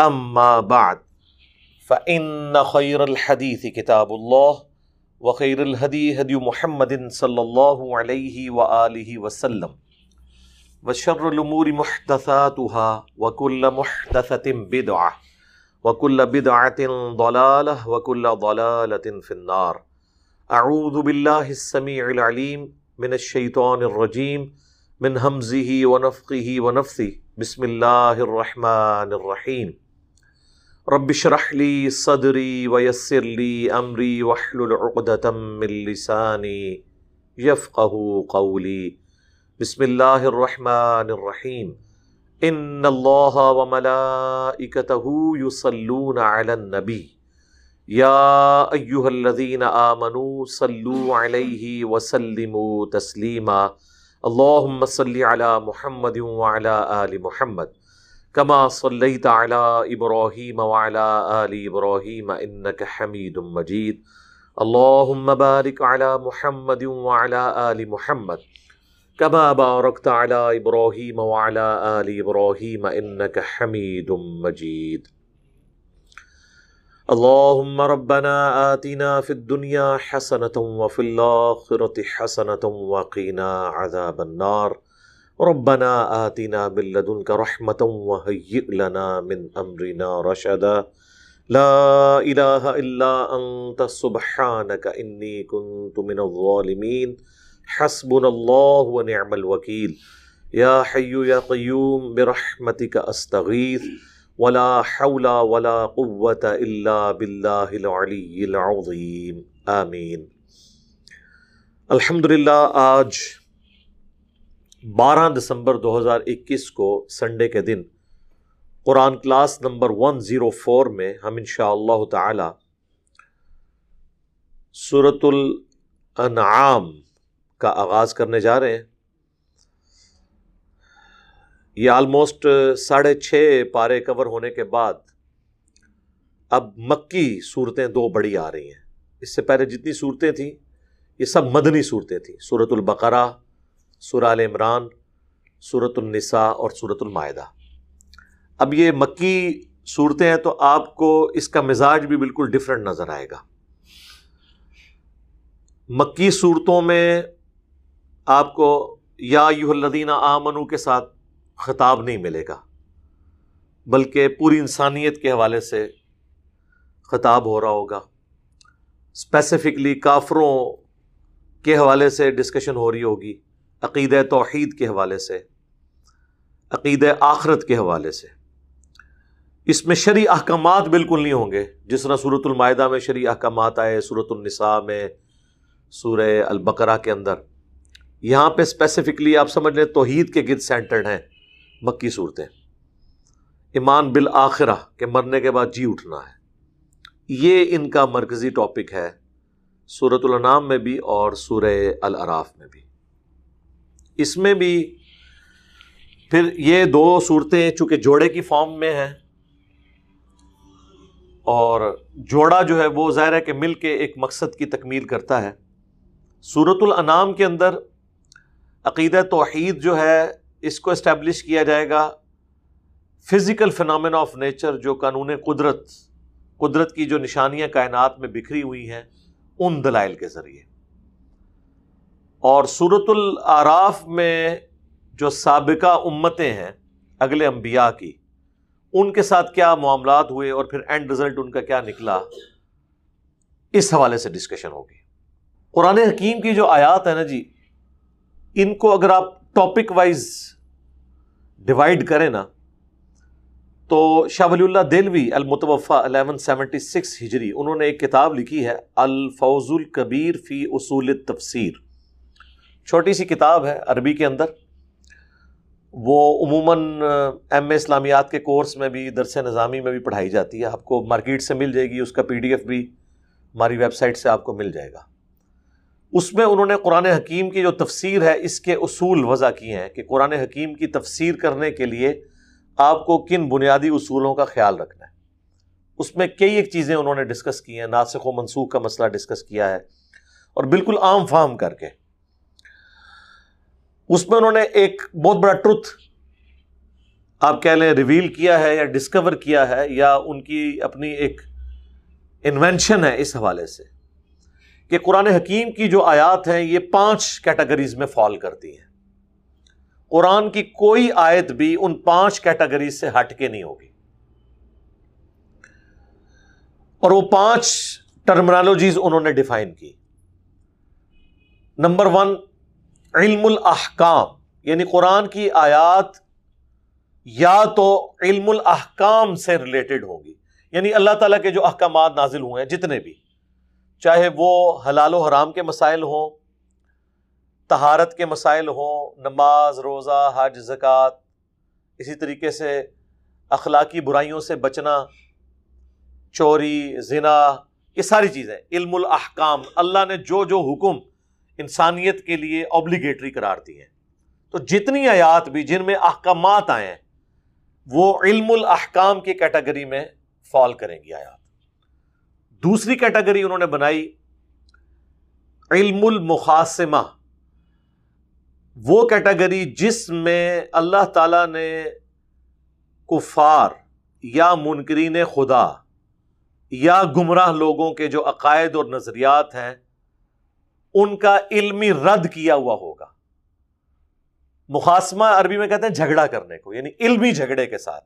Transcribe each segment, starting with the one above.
اما بعد فان خير الحديث كتاب الله، وخير الهدي هدي محمد صلى الله عليه واله وسلم، وشر الامور محدثاتها، وكل محدثه بدعه وكل بدعه ضلاله وكل ضلاله في النار. اعوذ بالله السميع العليم من الشيطان الرجيم، من همزه ونفخه ونفثه. بسم الله الرحمن الرحيم. رب اشرح لي صدري ويسر لي امري واحلل عقدة من لساني يفقهوا قولي. بسم الله الرحمن الرحيم. ان الله وملائكته يصلون على النبي. يا ايها الذين امنوا صلوا عليه وسلموا تسليما. اللهم صل على محمد وعلى ال محمد. كما صليت على ابراهيم وعلى ال ابراهيم انك حميد مجيد. اللهم بارك على محمد وعلى ال محمد. كما باركت على ابراهيم وعلى ال ابراهيم انك حميد مجيد. اللهم ربنا آتنا في الدنيا حسنة وفي الآخرة حسنة وقنا عذاب النار. ربنا آتنا من لدنك رحمة وهيئ لنا من أمرنا رشدا. لا إله إلا أنت سبحانك إني كنت من الظالمين حسبنا الله ونعم الوكيل يا حي يا قيوم برحمتك أستغيث ولا حول ولا قوة إلا بالله العلي العظيم آمین. الحمدللہ، آج بارہ دسمبر دو ہزار اکیس کو سنڈے کے دن Quran class number one zero four میں ہم انشاء اللہ تعالی صورت الانعام کا آغاز کرنے جا رہے ہیں۔ یہ آلموسٹ ساڑھے چھ پارے کور ہونے کے بعد اب مکی صورتیں دو بڑی آ رہی ہیں۔ اس سے پہلے جتنی صورتیں تھیں، یہ سب مدنی صورتیں تھیں۔ صورت البقرہ سورہ عمران صورت النساء اور صورت المائدہ۔ اب یہ مکی صورتیں ہیں تو آپ کو اس کا مزاج بھی بالکل ڈفرینٹ نظر آئے گا۔ مکی صورتوں میں آپ کو یا یو الدینہ آمنو کے ساتھ خطاب نہیں ملے گا، بلکہ پوری انسانیت کے حوالے سے خطاب ہو رہا ہوگا۔ اسپیسیفکلی کافروں کے حوالے سے ڈسکشن ہو رہی ہوگی۔ عقید توحید کے حوالے سے عقید آخرت کے حوالے سے۔ اس میں شرع احکامات بالکل نہیں ہوں گے۔ جس طرح صورت المائدہ میں شرع احکامات آئے صورت النساء میں سورہ البقرہ کے اندر۔ یہاں پہ اسپیسیفکلی آپ سمجھ لیں، توحید کے گرد سینٹرڈ ہیں مکی صورتیں۔ ایمان بالآخرہ، کہ مرنے کے بعد جی اٹھنا ہے۔ یہ ان کا مرکزی ٹاپک ہے صورت الانام میں بھی اور سورہ العراف میں بھی۔ اس میں بھی پھر یہ دو صورتیں چونکہ جوڑے کی فارم میں ہیں اور جوڑا جو ہے وہ ظاہر ہے کہ مل کے ایک مقصد کی تکمیل کرتا ہے۔ صورت الانام کے اندر عقیدہ توحید جو ہے اس کو اسٹیبلش کیا جائے گا۔ فزیکل فنامنا آف نیچر جو قانون قدرت قدرت کی جو نشانیاں کائنات میں بکھری ہوئی ہیں، ان دلائل کے ذریعے۔ اور صورت العراف میں جو سابقہ امتیں ہیں، اگلے انبیاء کی، ان کے ساتھ کیا معاملات ہوئے اور پھر اینڈ رزلٹ ان کا کیا نکلا، اس حوالے سے ڈسکشن ہوگی۔ قرآن حکیم کی جو آیات ہے نا جی ان کو اگر آپ ٹاپک وائز ڈیوائڈ کریں نا، تو شاہ ولی اللہ دلوی المتوفا الیون سیونٹی سکس ہجری، انہوں نے ایک کتاب لکھی ہے، الفوز الکبیر فی اصول تفسیر چھوٹی سی کتاب ہے عربی کے اندر۔ وہ عموماً ایم اے اسلامیات کے کورس میں بھی، درس نظامی میں بھی پڑھائی جاتی ہے۔ آپ کو مارکیٹ سے مل جائے گی، اس کا پی ڈی ایف بھی ہماری ویب سائٹ سے آپ کو مل جائے گا۔ اس میں انہوں نے قرآن حکیم کی جو تفسیر ہے، اس کے اصول وضع کیے ہیں کہ قرآن حکیم کی تفسیر کرنے کے لیے آپ کو کن بنیادی اصولوں کا خیال رکھنا ہے۔ اس میں کئی ایک چیزیں انہوں نے ڈسکس کی ہیں۔ ناسخ و منسوخ کا مسئلہ ڈسکس کیا ہے۔ اور بالکل عام فام کر کے اس میں انہوں نے ایک بہت بڑا ٹروتھ آپ کہہ لیں ریویل کیا ہے یا ڈسکور کیا ہے یا ان کی اپنی ایک انوینشن ہے اس حوالے سے کہ قرآن حکیم کی جو آیات ہیں یہ پانچ کیٹیگریز میں فال کرتی ہیں۔ قرآن کی کوئی آیت بھی ان پانچ کیٹیگریز سے ہٹ کے نہیں ہوگی۔ اور وہ پانچ ٹرمنالوجیز انہوں نے ڈیفائن کی۔ نمبر ون علم الاحکام یعنی قرآن کی آیات یا تو علم الاحکام سے ریلیٹڈ ہوں گی۔ یعنی اللہ تعالیٰ کے جو احکامات نازل ہوئے ہیں، جتنے بھی، چاہے وہ حلال و حرام کے مسائل ہوں تہارت کے مسائل ہوں، نماز، روزہ، حج، زکوٰۃ، اسی طریقے سے اخلاقی برائیوں سے بچنا، چوری، زنا، یہ ساری چیزیں علم الاحکام اللہ نے جو جو حکم انسانیت کے لیے اوبلیگیٹری قرار دی ہیں۔ تو جتنی آیات بھی جن میں احکامات آئے ہیں، وہ علم الاحکام کی کیٹیگری میں فال کریں گی آیات۔ دوسری کیٹیگری انہوں نے بنائی، علم المخاسمہ وہ کیٹیگری جس میں اللہ تعالی نے کفار یا منکرین خدا یا گمراہ لوگوں کے جو عقائد اور نظریات ہیں ان کا علمی رد کیا ہوا ہوگا۔ مخاسمہ عربی میں کہتے ہیں جھگڑا کرنے کو یعنی علمی جھگڑے کے ساتھ۔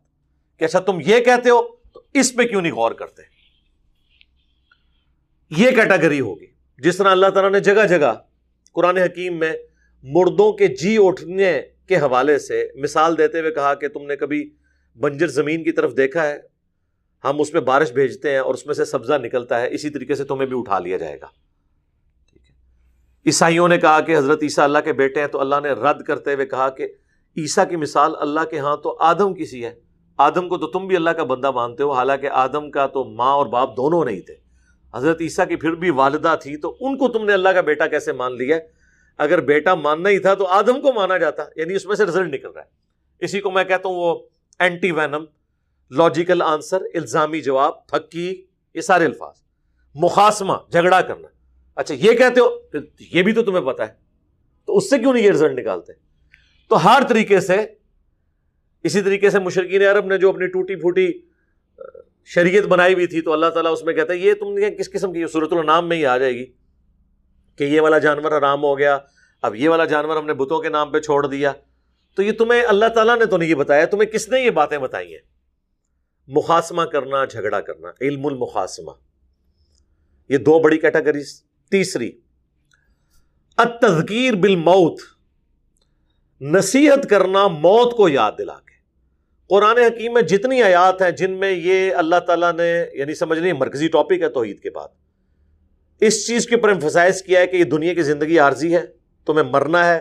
کہ اچھا تم یہ کہتے ہو تو اس پہ کیوں نہیں غور کرتے؟ یہ کیٹاگری ہوگی۔ جس طرح اللہ تعالیٰ نے جگہ جگہ قرآن حکیم میں مردوں کے جی اٹھنے کے حوالے سے مثال دیتے ہوئے کہا کہ تم نے کبھی بنجر زمین کی طرف دیکھا ہے؟ ہم اس میں بارش بھیجتے ہیں اور اس میں سے سبزہ نکلتا ہے، اسی طریقے سے تمہیں بھی اٹھا لیا جائے گا۔ عیسائیوں نے کہا کہ حضرت عیسیٰ اللہ کے بیٹے ہیں تو اللہ نے رد کرتے ہوئے کہا کہ عیسیٰ کی مثال اللہ کے ہاں تو آدم کسی ہے۔ آدم کو تو تم بھی اللہ کا بندہ مانتے ہو، حالانکہ آدم کا تو ماں اور باپ دونوں نہیں تھے۔ حضرت عیسیٰ کی پھر بھی والدہ تھی تو ان کو تم نے اللہ کا بیٹا کیسے مان لیا اگر بیٹا ماننا ہی تھا تو آدم کو مانا جاتا یعنی اس میں سے رزلٹ نکل رہا ہے۔ اسی کو میں کہتا ہوں وہ اینٹی وینم لاجیکل آنسر الزامی جواب پھکی یہ سارے الفاظ۔ مخاسمہ جھگڑا کرنا۔ اچھا یہ کہتے ہو یہ بھی تو تمہیں پتا ہے۔ تو اس سے کیوں نہیں یہ رزلٹ نکالتے؟ تو ہر طریقے سے، اسی طریقے سے مشرقین عرب نے جو اپنی ٹوٹی پھوٹی شریعت بنائی ہوئی تھی، تو اللہ تعالیٰ اس میں کہتا ہے، یہ تم نے کس قسم کی صورت النام میں ہی آ جائے گی۔ کہ یہ والا جانور آرام ہو گیا، اب یہ والا جانور ہم نے بتوں کے نام پہ چھوڑ دیا۔ تو یہ تمہیں، اللہ تعالیٰ نے تو نہیں یہ بتایا، تمہیں کس نے یہ باتیں بتائی ہیں؟ مخاسمہ کرنا، جھگڑا کرنا، علم المخاسمہ یہ دو بڑی کیٹیگریز تیسری، التذکیر بالموت، نصیحت کرنا موت کو یاد دلا کے۔ قرآن حکیم میں جتنی آیات ہیں جن میں یہ اللہ تعالیٰ نے یعنی سمجھ نہیں مرکزی ٹاپک ہے توحید کے بعد، اس چیز کے اوپر امفسائز کیا ہے کہ یہ دنیا کی زندگی عارضی ہے، تمہیں مرنا ہے،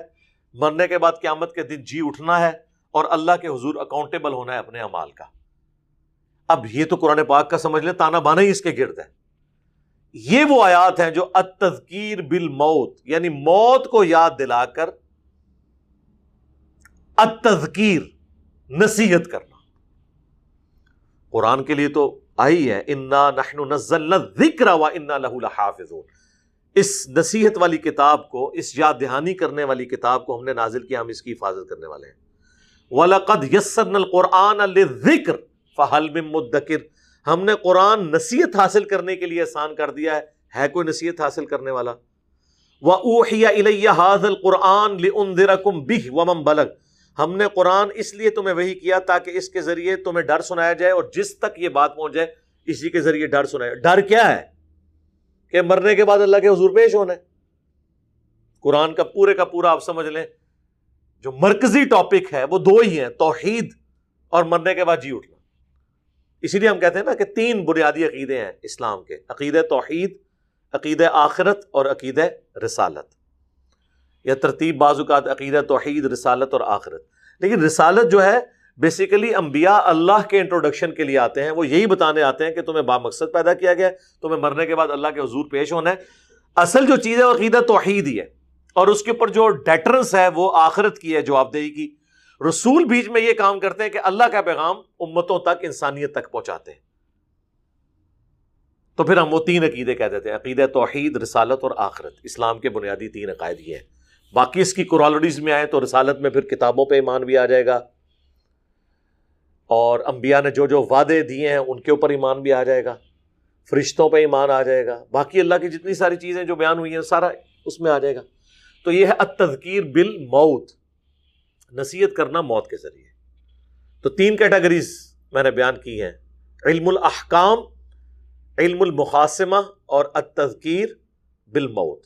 مرنے کے بعد قیامت کے دن جی اٹھنا ہے اور اللہ کے حضور اکاؤنٹیبل ہونا ہے اپنے امال کا۔ اب یہ تو قرآن پاک کا سمجھ لیں تانا بانا ہی اس کے گرد ہے۔ یہ وہ آیات ہیں جو اتذکیر بالموت یعنی موت کو یاد دلا کر اتذکیر نصیحت کرنا۔ قرآن کے لیے تو آئی ہے، انا نحن نزلنا ذکر و انا لہو لحافظون۔ اس نصیحت والی کتاب کو، اس یاد دہانی کرنے والی کتاب کو ہم نے نازل کیا، ہم اس کی حفاظت کرنے والے ہیں۔ وَلَقَدْ يَسَّرْنَا الْقُرْآنَ لِلذِّكْرِ فَحَلْ مِن مُدَّكِرْ۔ ہم نے قرآن نصیحت حاصل کرنے کے لیے آسان کر دیا ہے۔ ہے کوئی نصیحت حاصل کرنے والا؟ قرآن بلگ ہم نے قرآن اس لیے تمہیں وہی کیا تاکہ اس کے ذریعے تمہیں ڈر سنایا جائے اور جس تک یہ بات پہنچ جائے، اسی کے ذریعے ڈر سنایا۔ ڈر کیا ہے؟ کہ مرنے کے بعد اللہ کے حضور پیش ہونا ہے۔ قرآن کا پورے کا پورا آپ سمجھ لیں، جو مرکزی ٹاپک ہے، وہ دو ہی ہیں، توحید اور مرنے کے بعد جی اٹھنا۔ اسی لیے ہم کہتے ہیں نا کہ تین بنیادی عقیدے ہیں اسلام کے عقید توحید عقید آخرت اور عقید رسالت۔ یا ترتیب بعض اوقات عقید توحید، رسالت اور آخرت۔ لیکن رسالت جو ہے بیسیکلی انبیاء اللہ کے انٹروڈکشن کے لیے آتے ہیں۔ وہ یہی بتانے آتے ہیں کہ تمہیں با مقصد پیدا کیا گیا، تمہیں مرنے کے بعد اللہ کے حضور پیش ہونا ہے۔ اصل جو چیز ہے، وہ عقیدت توحید ہی ہے۔ اور اس کے اوپر جو ڈیٹرنس ہے، وہ آخرت کی ہے، جواب دہی کی۔ رسول بیچ میں یہ کام کرتے ہیں کہ اللہ کا پیغام امتوں تک، انسانیت تک پہنچاتے ہیں۔ تو پھر ہم وہ تین عقیدے کہہ دیتے ہیں، عقیدہ توحید، رسالت اور آخرت۔ اسلام کے بنیادی تین عقائد یہ ہیں۔ باقی اس کی کرالٹیز میں آئے تو رسالت میں پھر کتابوں پہ ایمان بھی آ جائے گا۔ اور انبیاء نے جو جو وعدے دیے ہیں، ان کے اوپر ایمان بھی آ جائے گا۔ فرشتوں پہ ایمان آ جائے گا۔ باقی اللہ کی جتنی ساری چیزیں جو بیان ہوئی ہیں، سارا اس میں آ جائے گا۔ تو یہ ہے التذکیر بل نصیحت کرنا موت کے ذریعے۔ تو تین کیٹیگریز میں نے بیان کی ہیں۔ علم الاحکام، علم المقاسمہ اور التذکیر بالموت۔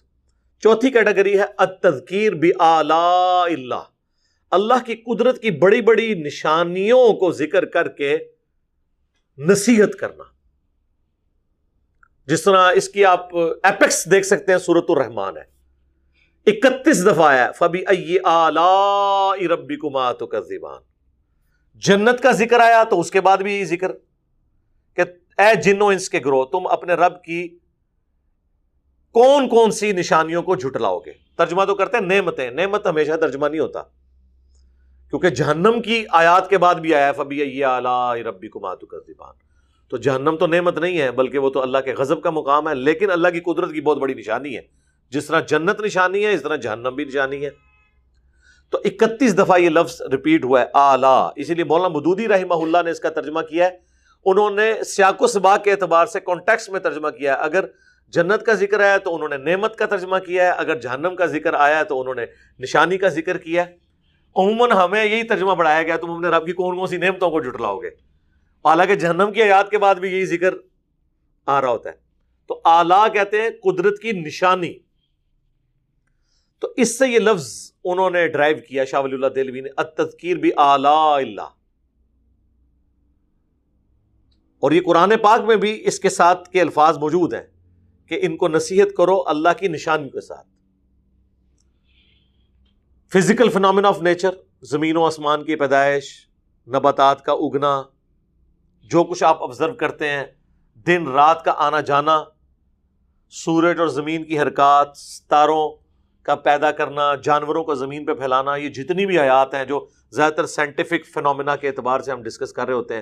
چوتھی کیٹیگری ہے التذکیر اللہ۔ اللہ کی قدرت کی بڑی بڑی نشانیوں کو ذکر کر کے نصیحت کرنا۔ جس طرح اس کی آپ ایپیکس دیکھ سکتے ہیں سورت الرحمان ہے۔ اکتیس دفعہ ہے۔ فبی ائی ربی کمات کا زبان جنت کا ذکر آیا تو اس کے بعد بھی ذکر کہ اے جنو انس کے گروہ، تم اپنے رب کی کون کون سی نشانیوں کو جھٹلاؤ گے؟ ترجمہ تو کرتے ہیں، نعمتیں۔ نعمت ہمیشہ ترجمہ نہیں ہوتا۔ کیونکہ جہنم کی آیات کے بعد بھی آیا فبی اعلی ربی کمات کا زبان تو جہنم تو نعمت نہیں ہے، بلکہ وہ تو اللہ کے غضب کا مقام ہے، لیکن اللہ کی قدرت کی بہت بڑی نشانی ہے۔ جس طرح جنت نشانی ہے، اس طرح جہنم بھی نشانی ہے۔ تو اکتیس دفعہ یہ لفظ ریپیٹ ہوا ہے، آلہ۔ اسی لیے مولانا مدودی رحمہ اللہ نے اس کا ترجمہ کیا ہے۔ انہوں نے سیاق و سبا کے اعتبار سے کانٹیکس میں ترجمہ کیا ہے۔ اگر جنت کا ذکر آیا تو انہوں نے نعمت کا ترجمہ کیا ہے۔ اگر جہنم کا ذکر آیا ہے تو انہوں نے نشانی کا ذکر کیا ہے۔ عموماً ہمیں یہی ترجمہ بڑھایا گیا، تم اپنے رب کی کون کون سی نعمتوں کو جٹلاؤ گے۔ حالانکہ جہنم کی آیات کے بعد بھی یہی ذکر آ رہا ہوتا ہے۔ تو آلہ کہتے ہیں قدرت کی نشانی۔ تو اس سے یہ لفظ انہوں نے ڈرائیو کیا شاہ ولی اللہ دلوی نے، التذکیر بھی اللہ۔ اور یہ قرآن پاک میں بھی اس کے ساتھ کے الفاظ موجود ہیں کہ ان کو نصیحت کرو اللہ کی نشانی کے ساتھ۔ فزیکل فنامنا آف نیچر زمین و آسمان کی پیدائش، نباتات کا اگنا، جو کچھ آپ آبزرو کرتے ہیں، دن رات کا آنا جانا، سورج اور زمین کی حرکات، ستاروں کا پیدا کرنا، جانوروں کا زمین پہ پھیلانا، یہ جتنی بھی حیات ہیں جو زیادہ تر سائنٹیفک فنومینا کے اعتبار سے ہم ڈسکس کر رہے ہوتے ہیں،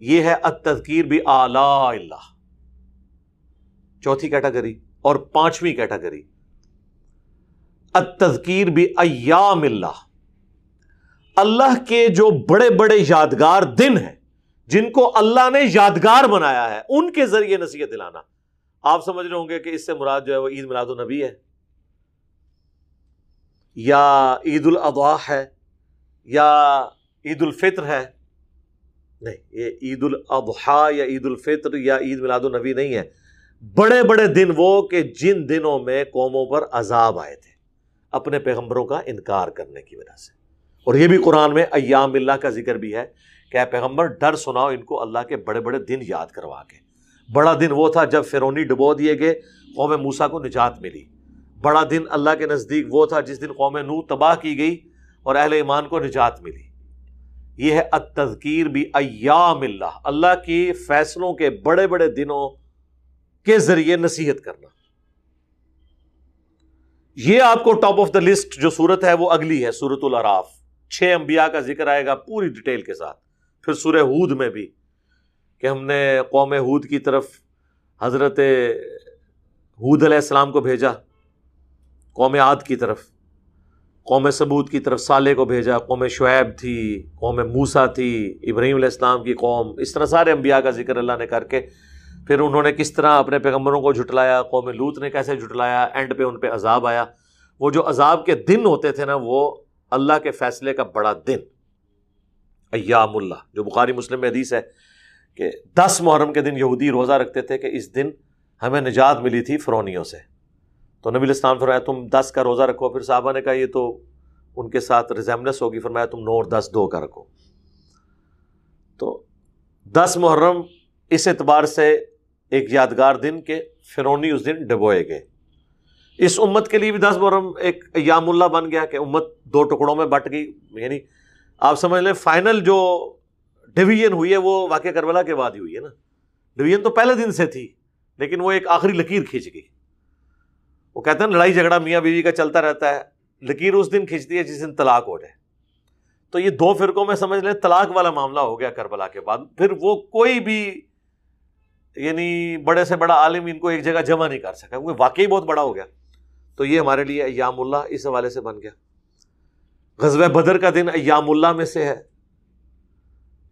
یہ ہے التذکیر بھی آلہ اللہ۔ چوتھی کیٹاگری اور پانچویں کیٹاگری التذکیر بھی ایام اللہ۔ اللہ کے جو بڑے بڑے یادگار دن ہیں، جن کو اللہ نے یادگار بنایا ہے، ان کے ذریعے نصیحت دلانا۔ آپ سمجھ رہے ہوں گے کہ اس سے مراد جو ہے وہ عید میلاد النبی ہے۔ یا عید الاضحیٰ ہے یا عید الفطر ہے؟ نہیں، یہ عید الاضحیٰ یا عید الفطر یا عید میلاد النبی نہیں ہے۔ بڑے بڑے دن وہ کہ جن دنوں میں قوموں پر عذاب آئے تھے، اپنے پیغمبروں کا انکار کرنے کی وجہ سے۔ اور یہ بھی قرآن میں ایام اللہ کا ذکر بھی ہے کہ پیغمبر، ڈر سناؤ ان کو اللہ کے بڑے بڑے دن یاد کروا کے۔ بڑا دن وہ تھا جب فرونی ڈبو دیے گئے، قوم موسا کو نجات ملی۔ بڑا دن اللہ کے نزدیک وہ تھا جس دن قوم نو تباہ کی گئی اور اہل ایمان کو نجات ملی۔ یہ ہے التذکیر بھی ایام اللہ اللہ کی فیصلوں کے بڑے بڑے دنوں کے ذریعے نصیحت کرنا۔ یہ آپ کو ٹاپ آف دا لسٹ جو صورت ہے وہ اگلی ہے سورت العراف۔ چھ انبیاء کا ذکر آئے گا پوری ڈیٹیل کے ساتھ۔ پھر سورہ ہود میں بھی کہ ہم نے قوم ہود کی طرف حضرت ہود علیہ السلام کو بھیجا۔ قوم عاد کی طرف، قوم ثبوت کی طرف صالح کو بھیجا، قوم شعیب تھی، قوم موسا تھی، ابراہیم علیہ السلام کی قوم، اس طرح سارے انبیاء کا ذکر اللہ نے کر کے پھر انہوں نے کس طرح اپنے پیغمبروں کو جھٹلایا، قوم لوت نے کیسے جھٹلایا، اینڈ پہ ان پہ عذاب آیا۔ وہ جو عذاب کے دن ہوتے تھے نا، وہ اللہ کے فیصلے کا بڑا دن۔ ایام اللہ، جو بخاری مسلم میں حدیث ہے کہ دس محرم کے دن یہودی روزہ رکھتے تھے کہ اس دن ہمیں نجات ملی تھی فرونیوں سے۔ تو نبی الاسلام فرمایا، تم دس کا روزہ رکھو۔ پھر صحابہ نے کہا، یہ تو ان کے ساتھ ریزیمنس ہوگی۔ فرمایا، تم نو اور دس، دو کا رکھو۔ تو دس محرم اس اعتبار سے ایک یادگار دن کے فرونی اس دن ڈبوئے گئے۔ اس امت کے لیے بھی دس محرم ایک ایام اللہ بن گیا کہ امت دو ٹکڑوں میں بٹ گئی۔ یعنی آپ سمجھ لیں، فائنل جو ڈویژن ہوئی ہے، وہ واقع کربلا کے بعد ہی ہوئی ہے نا۔ ڈویژن تو پہلے دن سے تھی، لیکن وہ ایک آخری لکیر کھینچ گئی۔ وہ کہتے ہیں لڑائی جھگڑا میاں بیوی کا چلتا رہتا ہے۔ لکیر اس دن کھینچتی ہے جس دن طلاق ہو جائے۔ تو یہ دو فرقوں میں سمجھ لیں، طلاق والا معاملہ ہو گیا کربلا کے بعد۔ پھر وہ کوئی بھی یعنی بڑے سے بڑا عالم ان کو ایک جگہ جمع نہیں کر سکا، وہ واقعی بہت بڑا ہو گیا۔ تو یہ ہمارے لیے ایام اللہ اس حوالے سے بن گیا۔ غزب بدر کا دن ایام اللہ میں سے ہے۔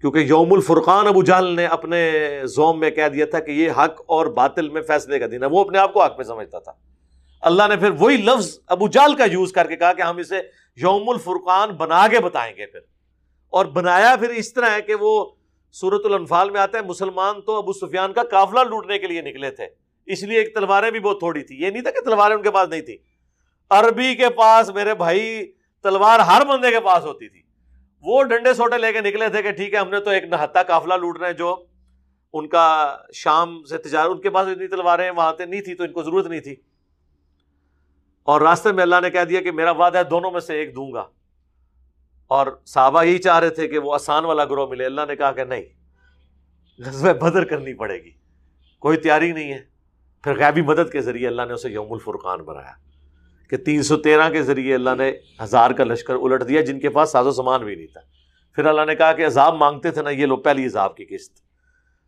کیونکہ یوم الفرقان، ابو جال نے اپنے زوم میں کہہ دیا تھا کہ یہ حق اور باطل میں فیصلے کا دن ہے۔ وہ اپنے آپ کو حق میں سمجھتا تھا۔ اللہ نے پھر وہی لفظ ابو جال کا یوز کر کے کہا کہ ہم اسے یوم الفرقان بنا کے بتائیں گے پھر۔ اور بنایا پھر اس طرح ہے کہ وہ سورت الانفال میں آتا ہے، مسلمان تو ابو سفیان کا قافلہ لوٹنے کے لیے نکلے تھے۔ اس لیے ایک تلواریں بھی بہت تھوڑی تھی یہ نہیں تھا کہ تلواریں ان کے پاس نہیں تھی عربی کے پاس میرے بھائی تلوار ہر بندے کے پاس ہوتی تھی۔ وہ ڈنڈے سوٹے لے کے نکلے تھے کہ ٹھیک ہے، ہم نے تو ایک نہتا قافلہ لوٹنا ہے جو ان کا شام سے تجارت، ان کے پاس اتنی تلواریں وہاں سے نہیں تھی تو ان کو ضرورت نہیں تھی۔ اور راستے میں اللہ نے کہہ دیا کہ میرا وعدہ ہے دونوں میں سے ایک دوں گا۔ اور صحابہ یہی چاہ رہے تھے کہ وہ آسان والا گروہ ملے۔ اللہ نے کہا کہ نہیں غزب بدر کرنی پڑے گی۔ کوئی تیاری نہیں ہے۔ پھر غیبی مدد کے ذریعے اللہ نے اسے یوم الفرقان بنایا۔ کہ تین سو تیرہ کے ذریعے اللہ نے ہزار کا لشکر الٹ دیا جن کے پاس ساز و سامان بھی نہیں تھا۔ پھر اللہ نے کہا کہ عذاب مانگتے تھے نا، یہ لو پہلی عذاب کی قسط۔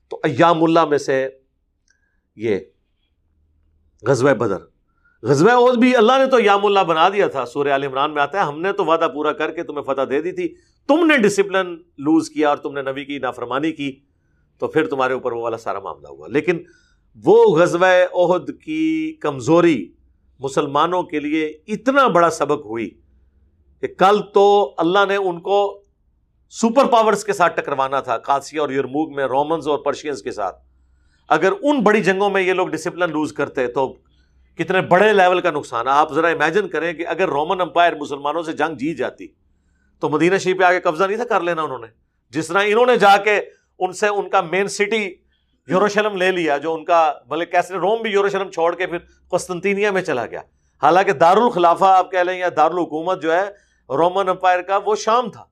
تو ایام اللہ میں سے یہ غزوہ بدر غزوہ عہد بھی اللہ نے تو یام اللہ بنا دیا تھا۔ سورہ عال عمران میں آتا ہے، ہم نے تو وعدہ پورا کر کے تمہیں فتح دے دی تھی۔ تم نے ڈسپلن لوز کیا اور تم نے نبی کی نافرمانی کی، تو پھر تمہارے اوپر وہ والا سارا معاملہ ہوا۔ لیکن وہ غزوہ عہد کی کمزوری مسلمانوں کے لیے اتنا بڑا سبق ہوئی کہ کل تو اللہ نے ان کو سپر پاورز کے ساتھ ٹکروانا تھا کاسیا اور یورموگ میں، رومنز اور پرشینز کے ساتھ۔ اگر ان بڑی جنگوں میں یہ لوگ ڈسپلن لوز کرتے تو کتنے بڑے لیول کا نقصان آپ ذرا امیجن کریں کہ اگر رومن امپائر مسلمانوں سے جنگ جیت جاتی، تو مدینہ شریف پہ آگے قبضہ نہیں تھا کر لینا انہوں نے۔ جس طرح انہوں نے جا کے ان سے ان کا مین سٹی یوروشلم لے لیا، جو ان کا بلکہ کیسے روم بھی یوروشلم چھوڑ کے پھر قسطنطینیہ میں چلا گیا۔ حالانکہ دارالخلافہ آپ کہہ لیں یا دارالحکومت جو ہے رومن امپائر کا وہ شام تھا۔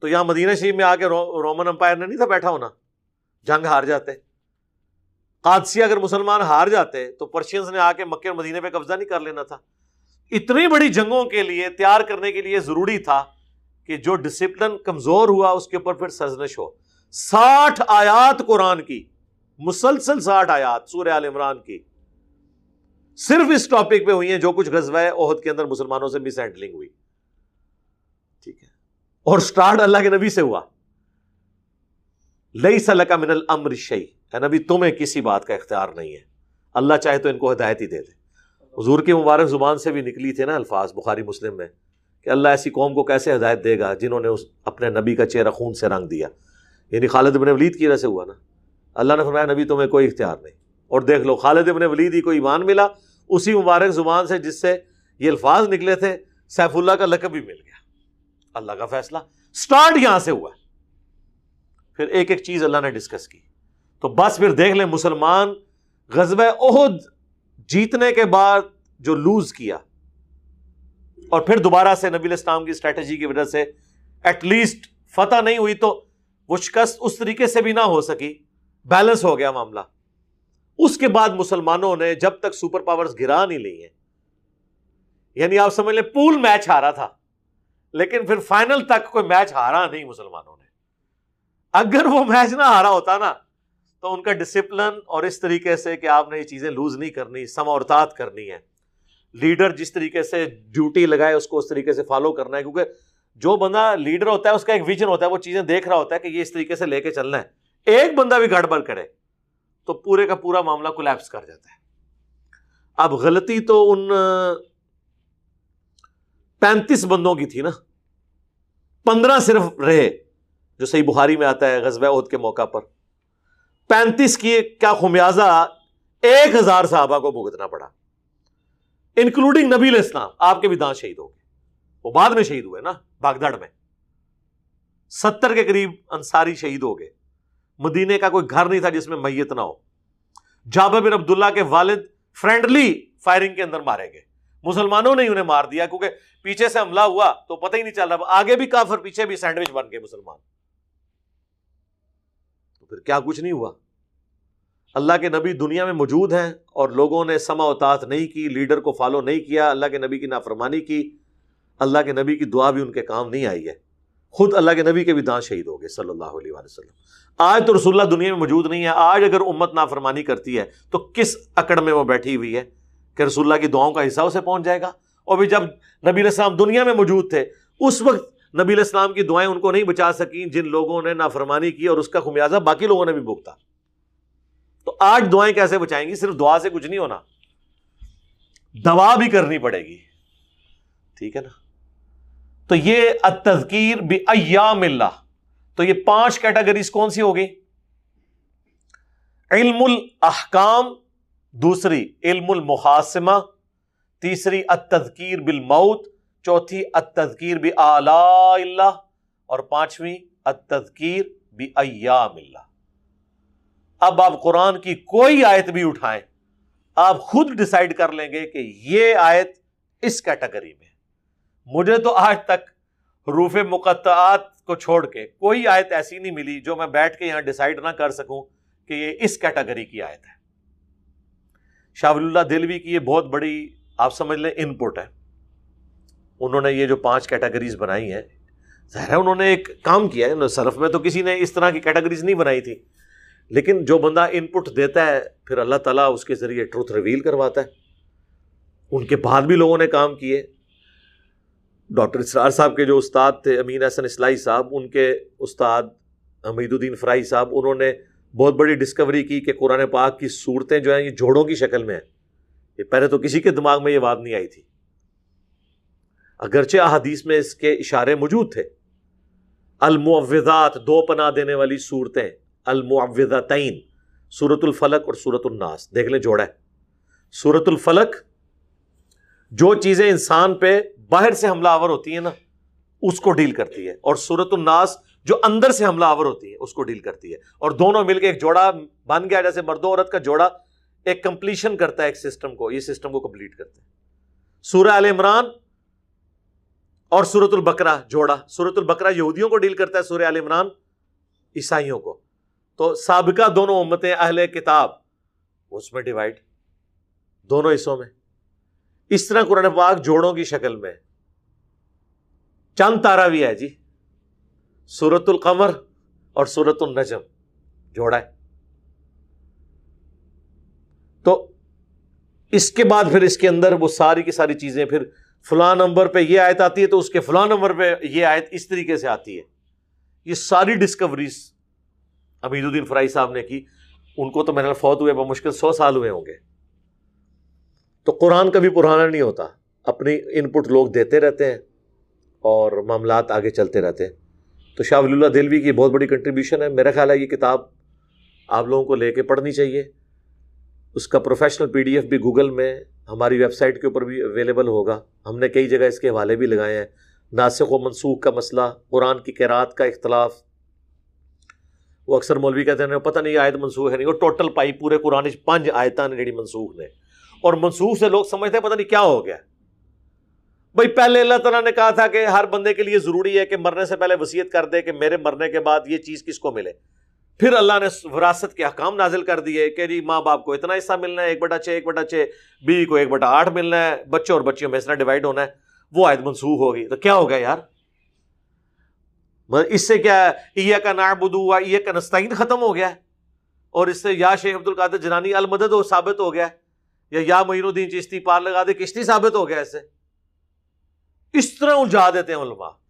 تو یہاں مدینہ شریف میں آ کے رومن امپائر نے نہیں تھا بیٹھا ہونا۔ جنگ ہار جاتے۔ قادسی اگر مسلمان ہار جاتے تو پرشینز نے آ کے مکے اور مدینے پہ قبضہ نہیں کر لینا تھا۔ اتنی بڑی جنگوں کے لیے، تیار کرنے کے لیے ضروری تھا کہ جو ڈسپلن کمزور ہوا اس کے اوپر پھر سرزنش ہو۔ ساٹھ آیات قرآن کی، مسلسل ساٹھ آیات سورہ عال عمران کی۔ صرف اس ٹاپک پہ ہوئی ہیں جو کچھ غزوہ عہد کے اندر مسلمانوں سے مس ہینڈلنگ ہوئی۔ ٹھیک ہے۔ اور سٹارٹ اللہ کے نبی سے ہوا۔ لئی صلاح کا من المر شعی نبی تمہیں کسی بات کا اختیار نہیں ہے۔ اللہ چاہے تو ان کو ہدایت ہی دے دے۔ حضور کی مبارک زبان سے بھی نکلی تھے نا الفاظ بخاری مسلم میں کہ اللہ ایسی قوم کو کیسے ہدایت دے گا جنہوں نے اس اپنے نبی کا چہرہ خون سے رنگ دیا۔ یعنی خالد ابن ولید کی وجہ سے ہوا نا۔ اللہ نے فرمایا، نبی، تمہیں کوئی اختیار نہیں۔ اور دیکھ لو، خالد ابن ولید ہی کو ایمان ملا، اسی مبارک زبان سے جس سے یہ الفاظ نکلے تھے، سیف اللہ کا لقب بھی مل گیا۔ اللہ کا فیصلہ سٹارٹ یہاں سے ہوا۔ پھر ایک ایک چیز اللہ نے ڈسکس کی۔ تو بس پھر دیکھ لیں مسلمان غزب عہد جیتنے کے بعد جو لوز کیا اور پھر دوبارہ سے نبی الاسلام کی اسٹریٹجی کی وجہ سے ایٹ لیسٹ فتح نہیں ہوئی تو وہ شکست اس طریقے سے بھی نہ ہو سکی بیلنس ہو گیا معاملہ۔ اس کے بعد مسلمانوں نے جب تک سپر پاورز گرا نہیں لی ہیں یعنی آپ سمجھ لیں پول میچ ہارا تھا، لیکن پھر فائنل تک کوئی میچ ہارا نہیں مسلمانوں نے۔ اگر وہ میچ نہ ہارا ہوتا نا تو ان کا ڈسپلن اور اس طریقے سے کہ آپ نے یہ چیزیں لوز نہیں کرنی سمورتات کرنی ہے لیڈر جس طریقے سے ڈیوٹی لگائے، اس کو اس طریقے سے فالو کرنا ہے، کیونکہ جو بندہ لیڈر ہوتا ہے، اس کا ایک ویژن ہوتا ہے، وہ چیزیں دیکھ رہا ہوتا ہے کہ یہ اس طریقے سے لے کے چلنا ہے۔ ایک بندہ بھی گڑبڑ کرے تو پورے کا پورا معاملہ کولیپس کر جاتا ہے۔ اب غلطی تو ان پینتیس بندوں کی تھی نا۔ پندرہ صرف رہے، جو صحیح بخاری میں آتا ہے غزب عہد کے موقع پر۔ پینتیس کی کیا خمیازہ ایک ہزار صحابہ کو بھگتنا پڑا۔ انکلوڈنگ نبی اسلام آپ کے بھی دانت شہید ہو گئے وہ بعد میں شہید ہوئے نا باغدڑ میں۔ ستر کے قریب انصاری شہید ہو گئے۔ مدینے کا کوئی گھر نہیں تھا جس میں میت نہ ہو۔ جابر بن عبداللہ کے والد فرینڈلی فائرنگ کے اندر مارے گئے۔ مسلمانوں نے انہیں مار دیا، کیونکہ پیچھے سے حملہ ہوا تو پتہ ہی نہیں چل رہا۔ آگے بھی کافر پیچھے بھی سینڈوچ بن گئے مسلمان۔ تو پھر کیا کچھ نہیں ہوا؟ اللہ کے نبی دنیا میں موجود ہیں اور لوگوں نے سما اطاعت نہیں کی، لیڈر کو فالو نہیں کیا، اللہ کے نبی کی نافرمانی کی، اللہ کے نبی کی دعا بھی ان کے کام نہیں آئی ہے۔ خود اللہ کے نبی کے بھی دان شہید ہو گئے صلی اللہ علیہ وسلم۔ آج تو رسول اللہ دنیا میں موجود نہیں ہے، آج اگر امت نافرمانی کرتی ہے تو کس اکڑ میں وہ بیٹھی ہوئی ہے کہ رسول اللہ کی دعاؤں کا حصہ اسے پہنچ جائے گا؟ اور بھی جب نبی علیہ السلام دنیا میں موجود تھے، اس وقت نبی علیہ السلام کی دعائیں ان کو نہیں بچا سکیں جن لوگوں نے نافرمانی کی اور اس کا خمیازہ باقی لوگوں نے بھی بھگتا۔ تو آج دعائیں کیسے بچائیں گی؟ صرف دعا سے کچھ نہیں ہونا۔ دوا بھی کرنی پڑے گی۔ ٹھیک ہے نا؟ تو یہ تذکیر بھی ایام اللہ۔ تو یہ پانچ کیٹیگریز کون سی ہوگی علم الاحکام، دوسری علم المحاسمہ، تیسری التذکیر بالموت چوتھی، التذکیر بھی اللہ، اور پانچویں، التذکیر بھی ایام اللہ۔ اب آپ قرآن کی کوئی آیت بھی اٹھائیں، آپ خود ڈسائڈ کر لیں گے کہ یہ آیت اس کیٹیگری میں مجھے تو آج تک حروف مقطعات کو چھوڑ کے کوئی آیت ایسی نہیں ملی جو میں بیٹھ کے یہاں ڈسائڈ نہ کر سکوں کہ یہ اس کیٹیگری کی آیت ہے۔ شاہ اللہ دلوی کی یہ بہت بڑی، آپ سمجھ لیں ان پٹ ہے۔ انہوں نے یہ جو پانچ کیٹیگریز بنائی ہیں، ظاہر ہے انہوں نے ایک کام کیا ہے، صرف میں تو کسی نے اس طرح کی کیٹیگریز نہیں بنائی تھی لیکن جو بندہ ان پٹ دیتا ہے، پھر اللہ تعالیٰ اس کے ذریعے ٹروتھ ریویل کرواتا ہے۔ ان کے بعد بھی لوگوں نے کام کیے۔ ڈاکٹر اسرار صاحب کے جو استاد تھے، امین احسن اسلائی صاحب، ان کے استاد حمید الدین فرائی صاحب، انہوں نے بہت بڑی ڈسکوری کی کہ قرآن پاک کی صورتیں جو ہیں، یہ جوڑوں کی شکل میں ہیں۔ یہ پہلے تو کسی کے دماغ میں یہ بات نہیں آئی تھی۔ اگرچہ احادیث میں اس کے اشارے موجود تھے۔ المعوضات دو پناہ دینے والی صورتیں المعوضتین سورت الفلق اور سورت الناس۔ دیکھ لیں جوڑا ہے۔ سورت الفلق جو چیزیں انسان پہ باہر سے حملہ آور ہوتی ہیں نا، اس کو ڈیل کرتی ہے۔ اور سورت الناس جو اندر سے حملہ آور ہوتی ہے اس کو ڈیل کرتی ہے۔ اور دونوں مل کے ایک جوڑا بن گیا، جیسے مرد و عورت کا جوڑا ایک کمپلیشن کرتا ہے ایک سسٹم کو، یہ سسٹم کو کمپلیٹ کرتے ہیں۔ سورہ عال عمران اور سورت البکرا جوڑا۔ سورت البکرا یہودیوں کو ڈیل کرتا ہے، سورہ عال عمران عیسائیوں کو۔ تو سابقہ دونوں امتیں اہل کتاب، اس میں ڈیوائڈ دونوں حصوں میں۔ اس طرح قرآن پاک جوڑوں کی شکل میں۔ چند تارا بھی ہے جی۔ سورت القمر اور سورت النجم جوڑا ہے۔ تو اس کے بعد پھر اس کے اندر وہ ساری کی ساری چیزیں پھر فلاں نمبر پہ یہ آیت آتی ہے تو اس کے فلاں نمبر پہ یہ آیت اس طریقے سے آتی ہے۔ یہ ساری ڈسکوریز امید الدین فرائی صاحب نے کی۔ ان کو تو میرا فوت ہوئے مشکل سو سال ہوئے ہوں گے۔ تو قرآن کبھی پرانا نہیں ہوتا۔ اپنی ان پٹ لوگ دیتے رہتے ہیں اور معاملات آگے چلتے رہتے ہیں۔ تو شاہ ولی اللہ دلوی کی بہت بڑی کنٹریبیوشن ہے۔ میرا خیال ہے یہ کتاب آپ لوگوں کو لے کے پڑھنی چاہیے۔ اس کا پروفیشنل پی ڈی ایف بھی گوگل میں ہماری ویب سائٹ کے اوپر بھی اویلیبل ہوگا۔ ہم نے کئی جگہ اس کے حوالے بھی لگائے ہیں۔ ناسخ و منسوخ کا مسئلہ، قرآن کی کیرات کا اختلاف۔ وہ اکثر مولوی کہتے ہیں، پتہ نہیں آیت منسوخ ہے نہیں۔ وہ ٹوٹل پائی پورے قرآن پانچ آیتیں نے جڑی منسوخ نے۔ اور منسوخ سے لوگ سمجھتے ہیں پتہ نہیں کیا ہو گیا۔ بھائی پہلے اللہ تعالیٰ نے کہا تھا کہ ہر بندے کے لیے ضروری ہے کہ مرنے سے پہلے وسیعت کر دے کہ میرے مرنے کے بعد یہ چیز کس کو ملے۔ پھر اللہ نے وراثت کے حکام نازل کر دیے کہ جی ماں باپ کو اتنا حصہ ملنا ہے، ایک بٹا چھ، ایک بٹا چھ، بیوی کو ایک بٹا آٹھ ملنا ہے، بچوں اور بچیوں میں اتنا ڈیوائڈ ہونا ہے۔ وہ آیت منسوخ ہوگی۔ تو کیا ہو گیا یار اس سے کیا ہے؟ کا نا بدو ہوا کا نستعین ختم ہو گیا ہے۔ اور اس سے یا شیخ عبد القادر جنانی المدد ہو ثابت ہو گیا یا یا معین الدین چشتی پار لگا دے، کشتی ثابت ہو گیا اس سے۔ اس طرح الجھا دیتے ہیں علماء۔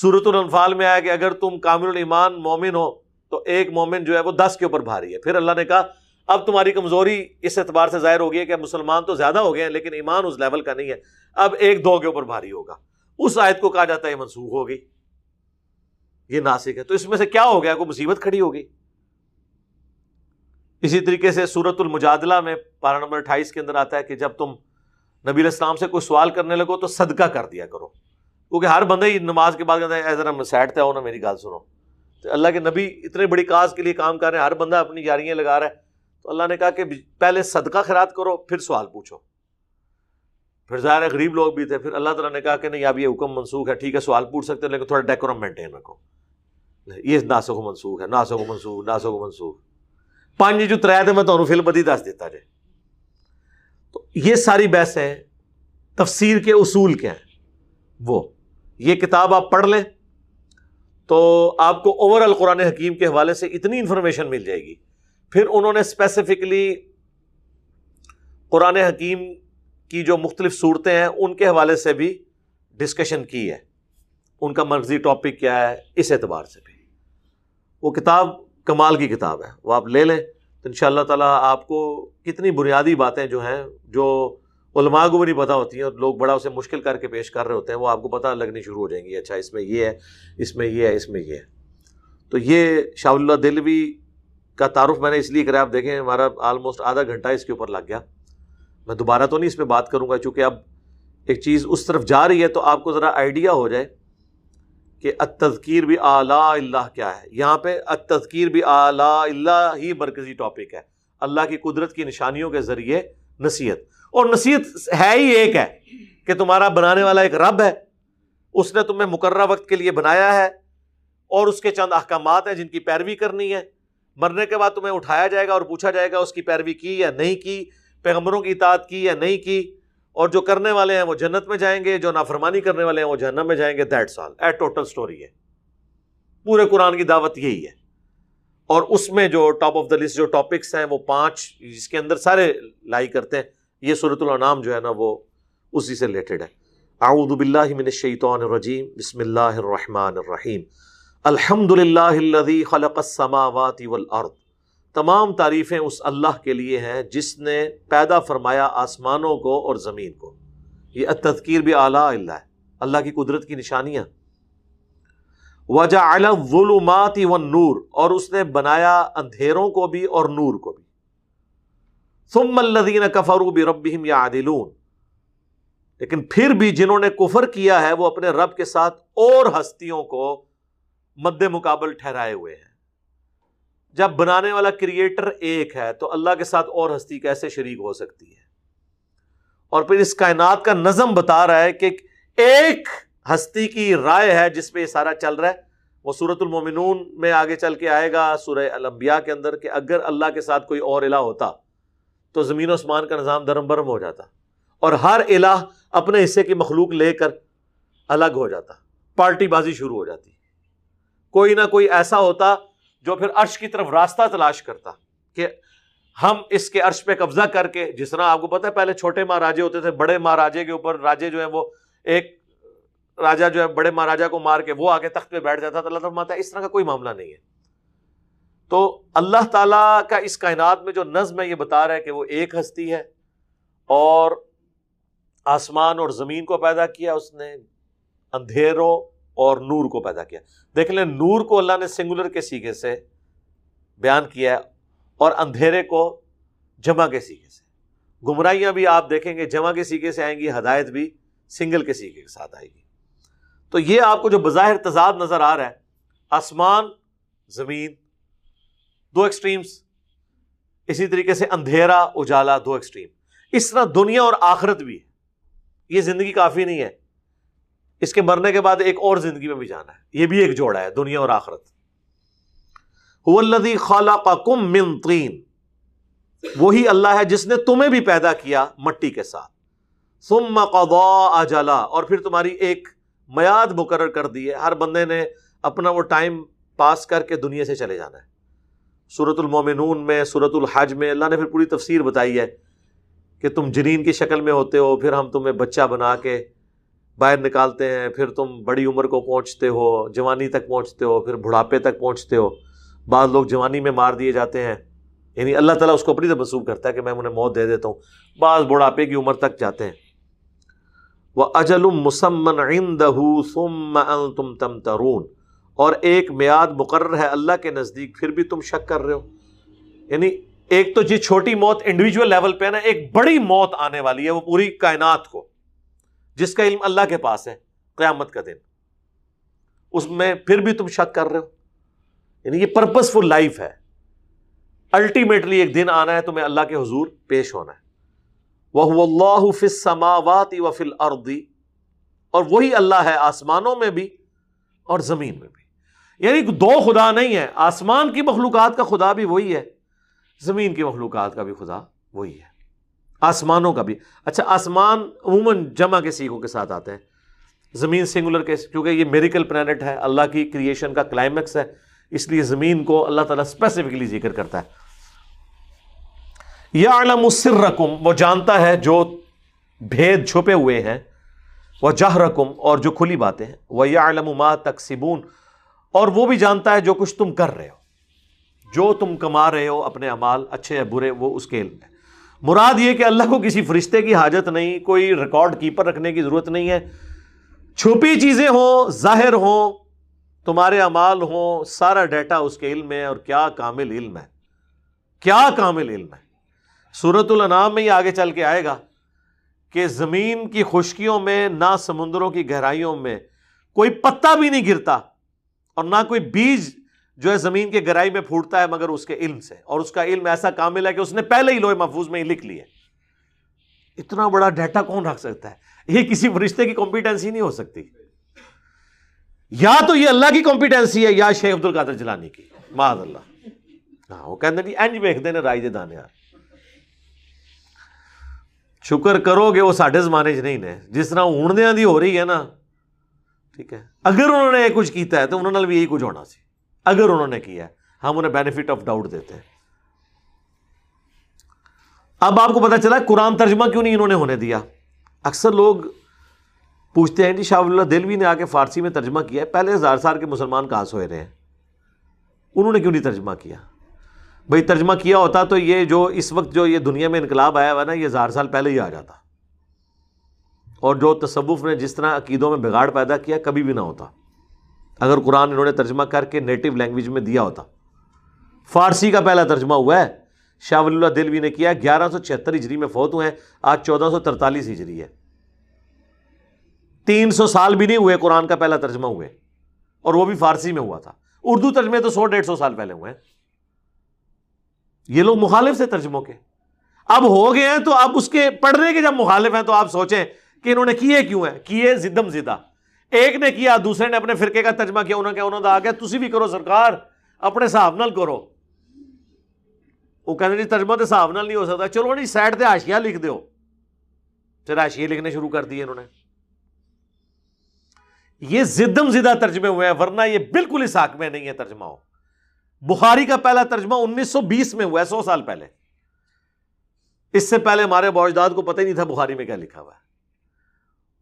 سورت الانفال میں آیا کہ اگر تم کامل الایمان مومن ہو، تو ایک مومن جو ہے وہ دس کے اوپر بھاری ہے۔ پھر اللہ نے کہا، اب تمہاری کمزوری اس اعتبار سے ظاہر ہو گئی ہے کہ مسلمان تو زیادہ ہو گئے ہیں، لیکن ایمان اس لیول کا نہیں ہے۔ اب ایک دو کے اوپر بھاری ہوگا۔ اس آیت کو کہا جاتا ہے منسوخ ہوگی یہ ناسک ہے۔ تو اس میں سے کیا ہو گیا؟ کوئی مصیبت کھڑی ہوگی اسی طریقے سے سورت المجادلہ میں پارا نمبر اٹھائیس کے اندر آتا ہے کہ جب تم نبی السلام سے کوئی سوال کرنے لگو تو صدقہ کر دیا کرو۔ کیونکہ ہر بندہ ہی نماز کے بعد کہتا ہے ذرا سیٹ تھا نا، میری گال سنو۔ تو اللہ کے نبی اتنے بڑی کاز کے لیے کام کر رہے ہیں، ہر بندہ اپنی جاریاں لگا رہا ہے۔ تو اللہ نے کہا کہ پہلے صدقہ خیرات کرو، پھر سوال پوچھو۔ پھر ظاہر ہے غریب لوگ بھی تھے، پھر اللہ تعالیٰ نے کہا کہ نہیں، اب یہ حکم منسوخ ہے، ٹھیک ہے، سوال پوچھ سکتے ہیں، لیکن تھوڑا ڈیکورم مینٹین رکھو۔ یہ ناسو کو منسوخ ہے ناسو کو منسوخ ناسو کو منسوخ۔ پانچ جو تریا تھے، میں تو فلم بدی دس دیتا جائے تو یہ ساری بحث تفسیر کے اصول کیا ہیں؟ وہ۔ یہ کتاب آپ پڑھ لیں تو آپ کو اوور آل قرآن حکیم کے حوالے سے اتنی انفارمیشن مل جائے گی۔ پھر انہوں نے اسپیسیفکلی قرآن حکیم کی جو مختلف صورتیں ہیں، ان کے حوالے سے بھی ڈسکشن کی ہے۔ ان کا مرضی ٹاپک کیا ہے، اس اعتبار سے بھی۔ وہ کتاب کمال کی کتاب ہے۔ وہ آپ لے لیں تو ان شاء اللہ تعالیٰ آپ کو کتنی بنیادی باتیں جو ہیں، جو علماء کو بھی نہیں پتہ ہوتی ہیں اور لوگ بڑا اسے مشکل کر کے پیش کر رہے ہوتے ہیں، وہ آپ کو پتہ لگنی شروع ہو جائیں گی اچھا اس میں یہ ہے، اس میں یہ ہے، اس میں یہ ہے۔ تو یہ شاہ اللہ دلوی کا تعارف میں نے اس لیے کرا، آپ دیکھیں ہمارا آلموسٹ آدھا گھنٹہ اس کے اوپر لگ گیا۔ میں دوبارہ تو نہیں اس پہ بات کروں گا، چونکہ اب ایک چیز اس طرف جا رہی ہے تو آپ کو ذرا آئیڈیا ہو جائے کہ التذکیر بھی اعلیٰ اللہ کیا ہے۔ یہاں پہ التذکیر بھی اعلیٰ اللہ ہی مرکزی ٹاپک ہے۔ اللہ کی قدرت کی نشانیوں کے ذریعے نصیحت۔ اور نصیحت ہے ہی ایک ہے کہ تمہارا بنانے والا ایک رب ہے، اس نے تمہیں مقررہ وقت کے لیے بنایا ہے اور اس کے چند احکامات ہیں جن کی پیروی کرنی ہے۔ مرنے کے بعد تمہیں اٹھایا جائے گا اور پوچھا جائے گا اس کی پیروی کی یا نہیں کی، پیغمبروں کی اطاعت کی یا نہیں کی۔ اور جو کرنے والے ہیں وہ جنت میں جائیں گے، جو نافرمانی کرنے والے ہیں وہ جہنم میں جائیں گے۔ دیٹ سال ایٹ ٹوٹل اسٹوری ہے۔ پورے قرآن کی دعوت یہی ہے۔ اور اس میں جو ٹاپ آف دا لسٹ جو ٹاپکس ہیں وہ پانچ جس کے اندر سارے لائی کرتے ہیں۔ یہ صورت الانام جو ہے نا وہ اسی سے ریلیٹڈ ہے۔ اعوذ باللہ من الشیطان الرجیم۔ بسم اللہ الرحمن الرحیم۔ الحمد للہ خلق السماوات والارض۔ تمام تعریفیں اس اللہ کے لیے ہیں جس نے پیدا فرمایا آسمانوں کو اور زمین کو۔ یہ تذکیر بھی اعلیٰ اللہ ہے۔ اللہ کی قدرت کی نشانیاں۔ وجہ ظلمات و نور اور اس نے بنایا اندھیروں کو بھی اور نور کو بھی۔ ثم الذین کفروا بربہم یعدلون۔ لیکن پھر بھی جنہوں نے کفر کیا ہے، وہ اپنے رب کے ساتھ اور ہستیوں کو مد مقابل ٹھہرائے ہوئے ہیں۔ جب بنانے والا کریٹر ایک ہے، تو اللہ کے ساتھ اور ہستی کیسے شریک ہو سکتی ہے؟ اور پھر اس کائنات کا نظم بتا رہا ہے کہ ایک ہستی کی رائے ہے جس پہ یہ سارا چل رہا ہے۔ وہ سورت المومنون میں آگے چل کے آئے گا سورہ الانبیاء کے اندر کہ اگر اللہ کے ساتھ کوئی اور الہ ہوتا تو زمین و اسمان کا نظام درم برم ہو جاتا اور ہر الہ اپنے حصے کی مخلوق لے کر الگ ہو جاتا پارٹی بازی شروع ہو جاتی۔ کوئی نہ کوئی ایسا ہوتا جو پھر عرش کی طرف راستہ تلاش کرتا کہ ہم اس کے عرش پہ قبضہ کر کے، جس طرح آپ کو پتا ہے، پہلے چھوٹے مہاراجے ہوتے تھے، بڑے مہاراجے کے اوپر راجے جو ہیں وہ ایک راجا جو ہے، بڑے مہاراجا کو مار کے وہ آگے تخت پہ بیٹھ جاتا تھا اللہ تعالیٰ اس طرح کا کوئی معاملہ نہیں ہے۔ تو اللہ تعالیٰ کا اس کائنات میں جو نظم ہے، یہ بتا رہا ہے کہ وہ ایک ہستی ہے اور آسمان اور زمین کو پیدا کیا اس نے، اندھیروں اور نور کو پیدا کیا۔ دیکھ لیں، نور کو اللہ نے سنگولر کے سیگے سے بیان کیا ہے اور اندھیرے کو جمع کے سیگے سے۔ گمراہیاں بھی آپ دیکھیں گے، جمع کے سیگے سے آئیں گی، ہدایت بھی سنگل کے سیگے کے ساتھ آئے گی۔ تو یہ آپ کو جو بظاہر تضاد نظر آ رہا ہے، آسمان، زمین دو ایکسٹریمز اسی طریقے سے اندھیرا، اجالا، دو ایکسٹریم اس طرح دنیا اور آخرت بھی. ہے یہ زندگی کافی نہیں ہے. اس کے مرنے کے بعد ایک اور زندگی میں بھی جانا ہے. یہ بھی ایک جوڑا ہے، دنیا اور آخرت. خالہ کا کم منترین وہی اللہ ہے جس نے تمہیں بھی پیدا کیا مٹی کے ساتھ. ثم قضا اجلا. اور پھر تمہاری ایک میاد مقرر کر دی ہے. ہر بندے نے اپنا وہ ٹائم پاس کر کے دنیا سے چلے جانا ہے. سورت المومنون میں سورت الحج میں اللہ نے پھر پوری تفسیر بتائی ہے کہ تم جنین کی شکل میں ہوتے ہو، پھر ہم تمہیں بچہ بنا کے باہر نکالتے ہیں، پھر تم بڑی عمر کو پہنچتے ہو، جوانی تک پہنچتے ہو، پھر بڑھاپے تک پہنچتے ہو۔ بعض لوگ جوانی میں مار دیے جاتے ہیں۔ یعنی اللہ تعالیٰ اس کو اپنی طرف منسوخ کرتا ہے کہ میں انہیں موت دے دیتا ہوں۔ بعض بڑھاپے کی عمر تک جاتے ہیں۔ وہ اجل مسمن تم تم ترون اور ایک میاد مقرر ہے اللہ کے نزدیک، پھر بھی تم شک کر رہے ہو۔ یعنی ایک تو جی چھوٹی موت انڈیویجل لیول پہ نا، ایک بڑی موت آنے والی ہے وہ پوری کائنات کو، جس کا علم اللہ کے پاس ہے قیامت کا دن۔ اس میں پھر بھی تم شک کر رہے ہو۔ یعنی یہ پرپز فل لائف ہے۔ الٹیمیٹلی ایک دن آنا ہے، تمہیں اللہ کے حضور پیش ہونا ہے۔ وہ اللہ فسماوات و فل اردی اور وہی اللہ ہے آسمانوں میں بھی اور زمین میں بھی۔ یعنی دو خدا نہیں ہے آسمان کی مخلوقات کا خدا بھی وہی ہے، زمین کی مخلوقات کا بھی خدا وہی ہے۔ آسمانوں کا بھی۔ اچھا آسمان عموماً جمع کے سیکھوں کے ساتھ آتے ہیں۔ زمین سنگولر کے کیونکہ یہ میریکل پلانٹ ہے، اللہ کی کریشن کا کلائمیکس ہے، اس لیے زمین کو اللہ تعالیٰ اسپیسیفکلی ذکر کرتا ہے۔ یا علم سر رقم وہ جانتا ہے جو بھید چھپے ہوئے ہیں وہ جہ رقم اور جو کھلی باتیں ہیں۔ وہ یا علم ما تقسیبون اور وہ بھی جانتا ہے جو کچھ تم کر رہے ہو۔ جو تم کما رہے ہو، اپنے امال اچھے یا برے، وہ اس کے علم ہے۔ مراد یہ کہ اللہ کو کسی فرشتے کی حاجت نہیں، کوئی ریکارڈ کیپر رکھنے کی ضرورت نہیں ہے۔ چھپی چیزیں ہوں، ظاہر ہوں، تمہارے امال ہوں، سارا ڈیٹا اس کے علم ہے اور کیا کامل علم ہے۔ کیا کامل علم ہے؟ سورت الانام میں ہی آگے چل کے آئے گا کہ زمین کی خشکیوں میں، نہ سمندروں کی گہرائیوں میں کوئی پتا بھی نہیں گرتا۔ اور نہ کوئی بیج جو ہے زمین کے گہرائی میں پھوٹتا ہے مگر اس کے علم سے۔ اور اس کا علم ایسا کامل ہے کہ اس نے پہلے ہی لوہے محفوظ میں ہی لکھ لیے۔ اتنا بڑا ڈیٹا کون رکھ سکتا ہے؟ یہ کسی فرشتے کی کمپیٹنسی نہیں ہو سکتی۔ یا تو یہ اللہ کی کمپیٹنسی ہے یا شیخ عبد القادر جلانی کی۔ معذ اللہ ہاں وہ کہتے ہیں انج ویک دینے رائے دانے یار شکر کرو گے وہ ساڈے زمانے چ نہیں نے۔ جس طرح اونڈیا دی ہو رہی ہے نا ٹھیک ہے۔ اگر انہوں نے یہ کچھ کیتا ہے تو انہوں نے بھی یہی کچھ ہونا سی۔ اگر انہوں نے کیا ہے، ہم انہیں بینیفٹ آف ڈاؤٹ دیتے ہیں۔ اب آپ کو پتا چلا قرآن ترجمہ کیوں نہیں انہوں نے ہونے دیا؟ اکثر لوگ پوچھتے ہیں جی شاہ اللہ دلوی نے آ کے فارسی میں ترجمہ کیا ہے؟ پہلے ہزار سال کے مسلمان کہاں سوئے رہے ہیں۔ انہوں نے کیوں نہیں ترجمہ کیا؟ بھائی ترجمہ کیا ہوتا تو یہ جو اس وقت جو یہ دنیا میں انقلاب آیا ہوا نا، یہ ہزار سال پہلے ہی آ جاتا۔ اور جو تصوف نے جس طرح عقیدوں میں بگاڑ پیدا کیا کبھی بھی نہ ہوتا۔ اگر قرآن انہوں نے ترجمہ کر کے نیٹو لینگویج میں دیا ہوتا۔ فارسی کا پہلا ترجمہ ہوا ہے۔ شاہ ولی اللہ دلوی نے کیا گیارہ سو چھہتر ہجری میں فوت ہوئے ہیں، آج چودہ سو ترتالیس ہجری ہے۔ تین سو سال بھی نہیں ہوئے قرآن کا پہلا ترجمہ ہوئے۔ اور وہ بھی فارسی میں ہوا تھا۔ اردو ترجمے تو سو ڈیڑھ سو سال پہلے ہوئے ہیں۔ یہ لوگ مخالف سے ترجموں کے۔ اب ہو گئے ہیں تو اب اس کے پڑھنے کے جب مخالف ہیں تو آپ سوچیں کہ انہوں نے کیے کیوں ہیں؟ کیے زدم زدہ۔ ایک نے کیا، دوسرے نے اپنے فرقے کا ترجمہ کیا، انہوں نے انہوں نے آ گیا تھی بھی کرو سرکار، اپنے حساب نال کرو۔ وہ کہتے جی ترجمہ تو حساب نال نہیں ہو سکتا۔ چلو نہیں سائڈ سے آشیا لکھ دو پھر آشیا لکھنے شروع کر دیے انہوں نے۔ یہ زدم زدہ ترجمے ہوئے ہیں، ورنہ یہ بالکل اس حق میں نہیں ہے ترجمہ۔ ہو بخاری کا پہلا ترجمہ انیس سو بیس میں ہوا ہے، سو سال پہلے۔ اس سے پہلے ہمارے باوجداد کو پتہ ہی نہیں تھا بخاری میں کیا لکھا ہوا ہے۔